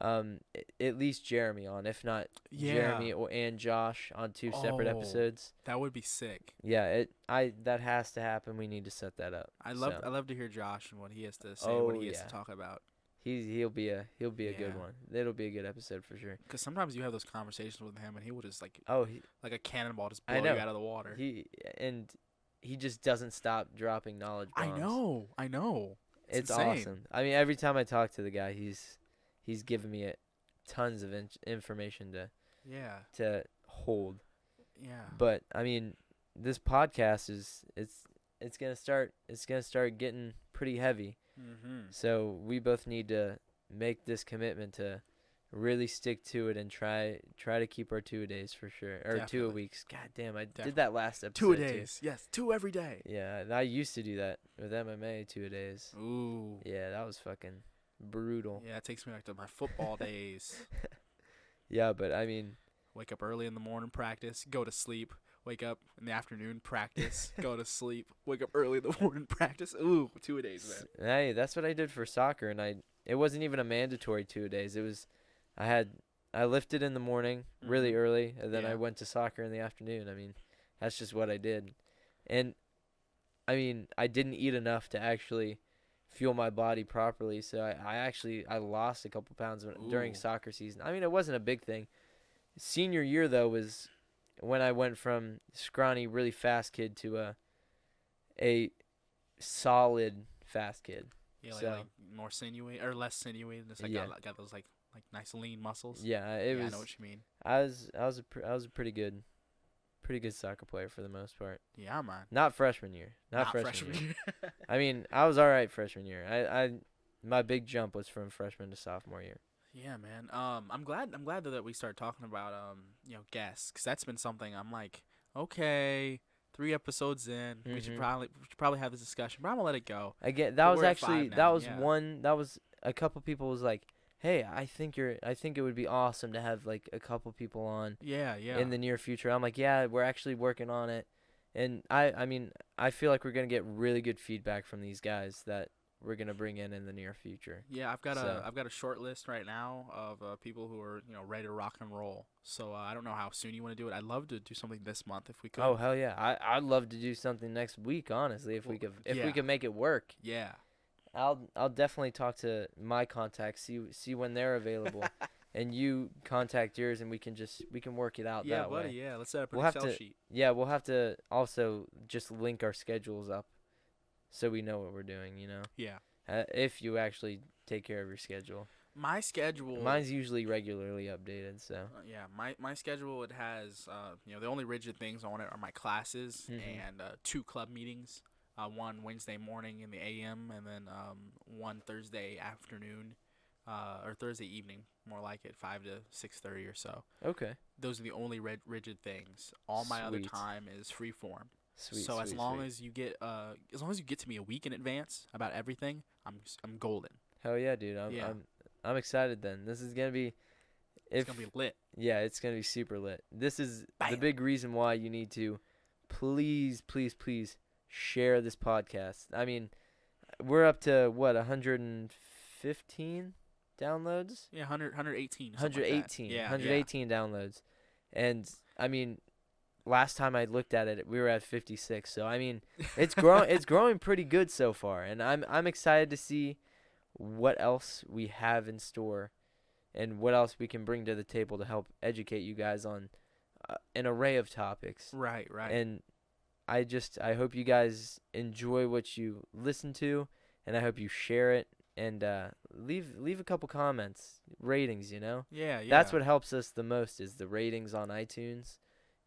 um at least Jeremy on, if not yeah. Jeremy or and Josh on two separate Oh. episodes. That would be sick. Yeah, it I that has to happen. We need to set that up. I love So, I love to hear Josh and what he has to say, what Oh, he has yeah. to talk about. he's he'll be a he'll be a good one. It'll be a good episode for sure. Because sometimes you have those conversations with him, and he will just like Oh, he, like a cannonball just blow you out of the water. he and he just doesn't stop dropping knowledge I know. I know. It's It's, awesome. I mean, every time I talk to the guy, he's he's given me a, tons of in- information to Yeah. to hold. Yeah. But I mean, this podcast is it's it's gonna start it's gonna start getting pretty heavy. mm-hmm. So we both need to make this commitment to really stick to it and try try to keep our two a days for sure or two a weeks. God damn, I Definitely. did that last episode. Two a too. days. Yes. Two every day. Yeah, I used to do that with MMA two a days. Ooh. Yeah, that was fucking brutal. Yeah, it takes me back to my football days. (laughs) Yeah, but I mean, Wake up early in the morning, practice. Go to sleep. Wake up in the afternoon, practice. (laughs) go to sleep. Wake up early in the morning, practice. Ooh, two a days, man. Hey, that's what I did for soccer, and I it wasn't even a mandatory two days. It was, I had I lifted in the morning really Mhm. early, and then I went to soccer in the afternoon. I mean, that's just what I did, and I mean I didn't eat enough to actually fuel my body properly, so I, I actually I lost a couple pounds when, during soccer season. I mean it wasn't a big thing. Senior year though was when I went from scrawny, really fast kid to a a solid fast kid. Yeah, like, So- like more sinewy or less sinewy. Just like Yeah. got, got those like like nice lean muscles. Yeah, it yeah, was. I know what you mean. I was I was a pr- I was a pretty good, pretty good soccer player for the most part. Yeah, man. Not freshman year. Not, freshman, year. year. (laughs) I mean, I was all right freshman year. I I my big jump was from freshman to sophomore year. yeah, man. Um, I'm glad. I'm glad that we started talking about um, you know, guests, because that's been something I'm like, okay, three episodes in, we should Mhm. probably we should probably have this discussion, but I'm gonna let it go. Again, that But was actually that was yeah. one that was a couple people was like, hey, I think you're I think it would be awesome to have like a couple people on Yeah, yeah. in the near future. I'm like, yeah, we're actually working on it, and I I mean I feel like we're gonna get really good feedback from these guys that we're gonna bring in in the near future. Yeah, I've got So- a I've got a short list right now of uh, people who are you know ready to rock and roll. So uh, I don't know how soon you want to do it. I'd love to do something this month if we could. Oh hell yeah! I I'd love to do something next week. Honestly, if we could if yeah. we could make it work, yeah. I'll I'll definitely talk to my contacts see see when they're available, (laughs) and you contact yours, and we can just we can work it out yeah, that buddy. way. Yeah, let's set up an We'll have Excel to- sheet. Yeah, we'll have to also just link our schedules up, so we know what we're doing. You know, Yeah. uh, if you actually take care of your schedule. My schedule. Mine's usually regularly updated, so Uh, yeah, my my schedule it has uh you know the only rigid things on it are my classes Mhm. and uh, two club meetings. Uh, one Wednesday morning in the AM and then um one Thursday afternoon, uh or Thursday evening, more like it five to six thirty or so. okay, Those are the only rid- rigid things. All my other time is free form. sweet. so as long sweet. as you get uh as long as you get to me a week in advance about everything, I'm I'm golden. hell yeah, dude, I'm Yeah. I'm I'm excited. Then this is gonna be. It's gonna be lit. Yeah, it's gonna be super lit. This is the big reason why you need to please, please, please share this podcast. I mean, we're up to what 115 downloads, Yeah, 100, 118. something like that. 118, Yeah, yeah. 118 downloads, and I mean, last time I looked at it, we were at 56. So I mean, it's growing. (laughs) it's growing pretty good so far, and I'm I'm excited to see what else we have in store, and what else we can bring to the table to help educate you guys on uh, an array of topics. Right, right. And I just I hope you guys enjoy what you listen to, and I hope you share it and uh, leave leave a couple comments, ratings. You know, yeah, yeah. that's what helps us the most is the ratings on iTunes.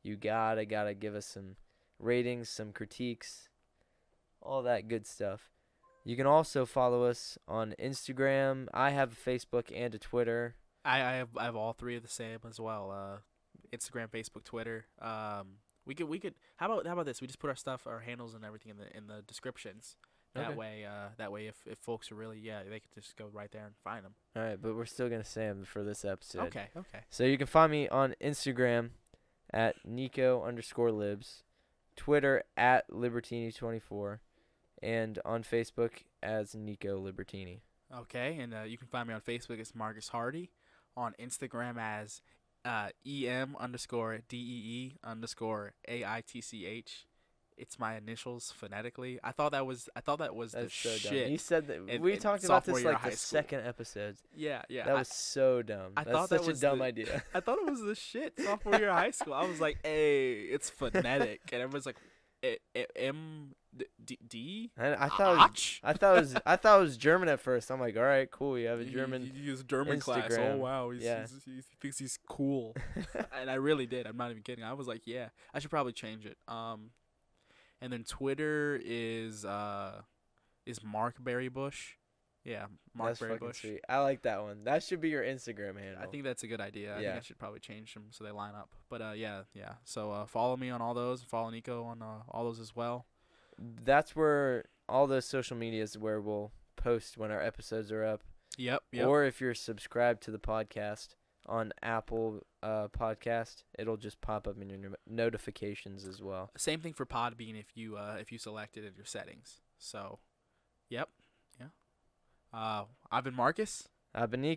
You gotta gotta give us some ratings, some critiques, all that good stuff. You can also follow us on Instagram. I have a Facebook and a Twitter. I, I have I have all three of the same as well. Uh, Instagram, Facebook, Twitter. Um, we could we could how about how about this? We just put our stuff, our handles, and everything in the in the descriptions. That Okay. way, uh, that way, if, if folks are really yeah, they could just go right there and find them. All right, but we're still gonna say them for this episode. Okay, okay. So you can find me on Instagram at Nico underscore libs, Twitter at Libertini24, and on Facebook as Nico Libertini. Okay, and uh, you can find me on Facebook as Marcus Hardy, on Instagram as uh, em underscore d e e underscore a i t c h. It's my initials phonetically. I thought that was I thought that was That's the so shit. dumb. You said that in- we in talked about this like the school. second episode. yeah, yeah. that I- was so dumb. I That's thought that such was a dumb the- idea. (laughs) I thought it was the shit sophomore year of high school. I was like, "Hey, it's (laughs) phonetic," and everyone's like, "Eh, eh, "M D D." I, I thought it was, I thought it was I thought it was German at first. I'm like, all right, cool. You have a German. You, you use German class. Oh wow, he's, Yeah. he's, he thinks he's cool, (laughs) and I really did. I'm not even kidding. I was like, yeah, I should probably change it. Um, and then Twitter is uh, is Mark Berrybush. Yeah, Mark That's fucking Berrybush. sweet. I like that one. That should be your Instagram handle. I think that's a good idea. I Yeah. think I should probably change them so they line up. But uh, yeah, yeah. So uh, follow me on all those. And follow Nico on uh, all those as well. that's where all those social medias where we'll post when our episodes are up. Yep. Yep. Or if you're subscribed to the podcast on Apple uh, Podcast, it'll just pop up in your no- notifications as well. Same thing for Podbean if you uh, if you select it in your settings. So, yep. Uh, I've been Marcus. I've been Nico.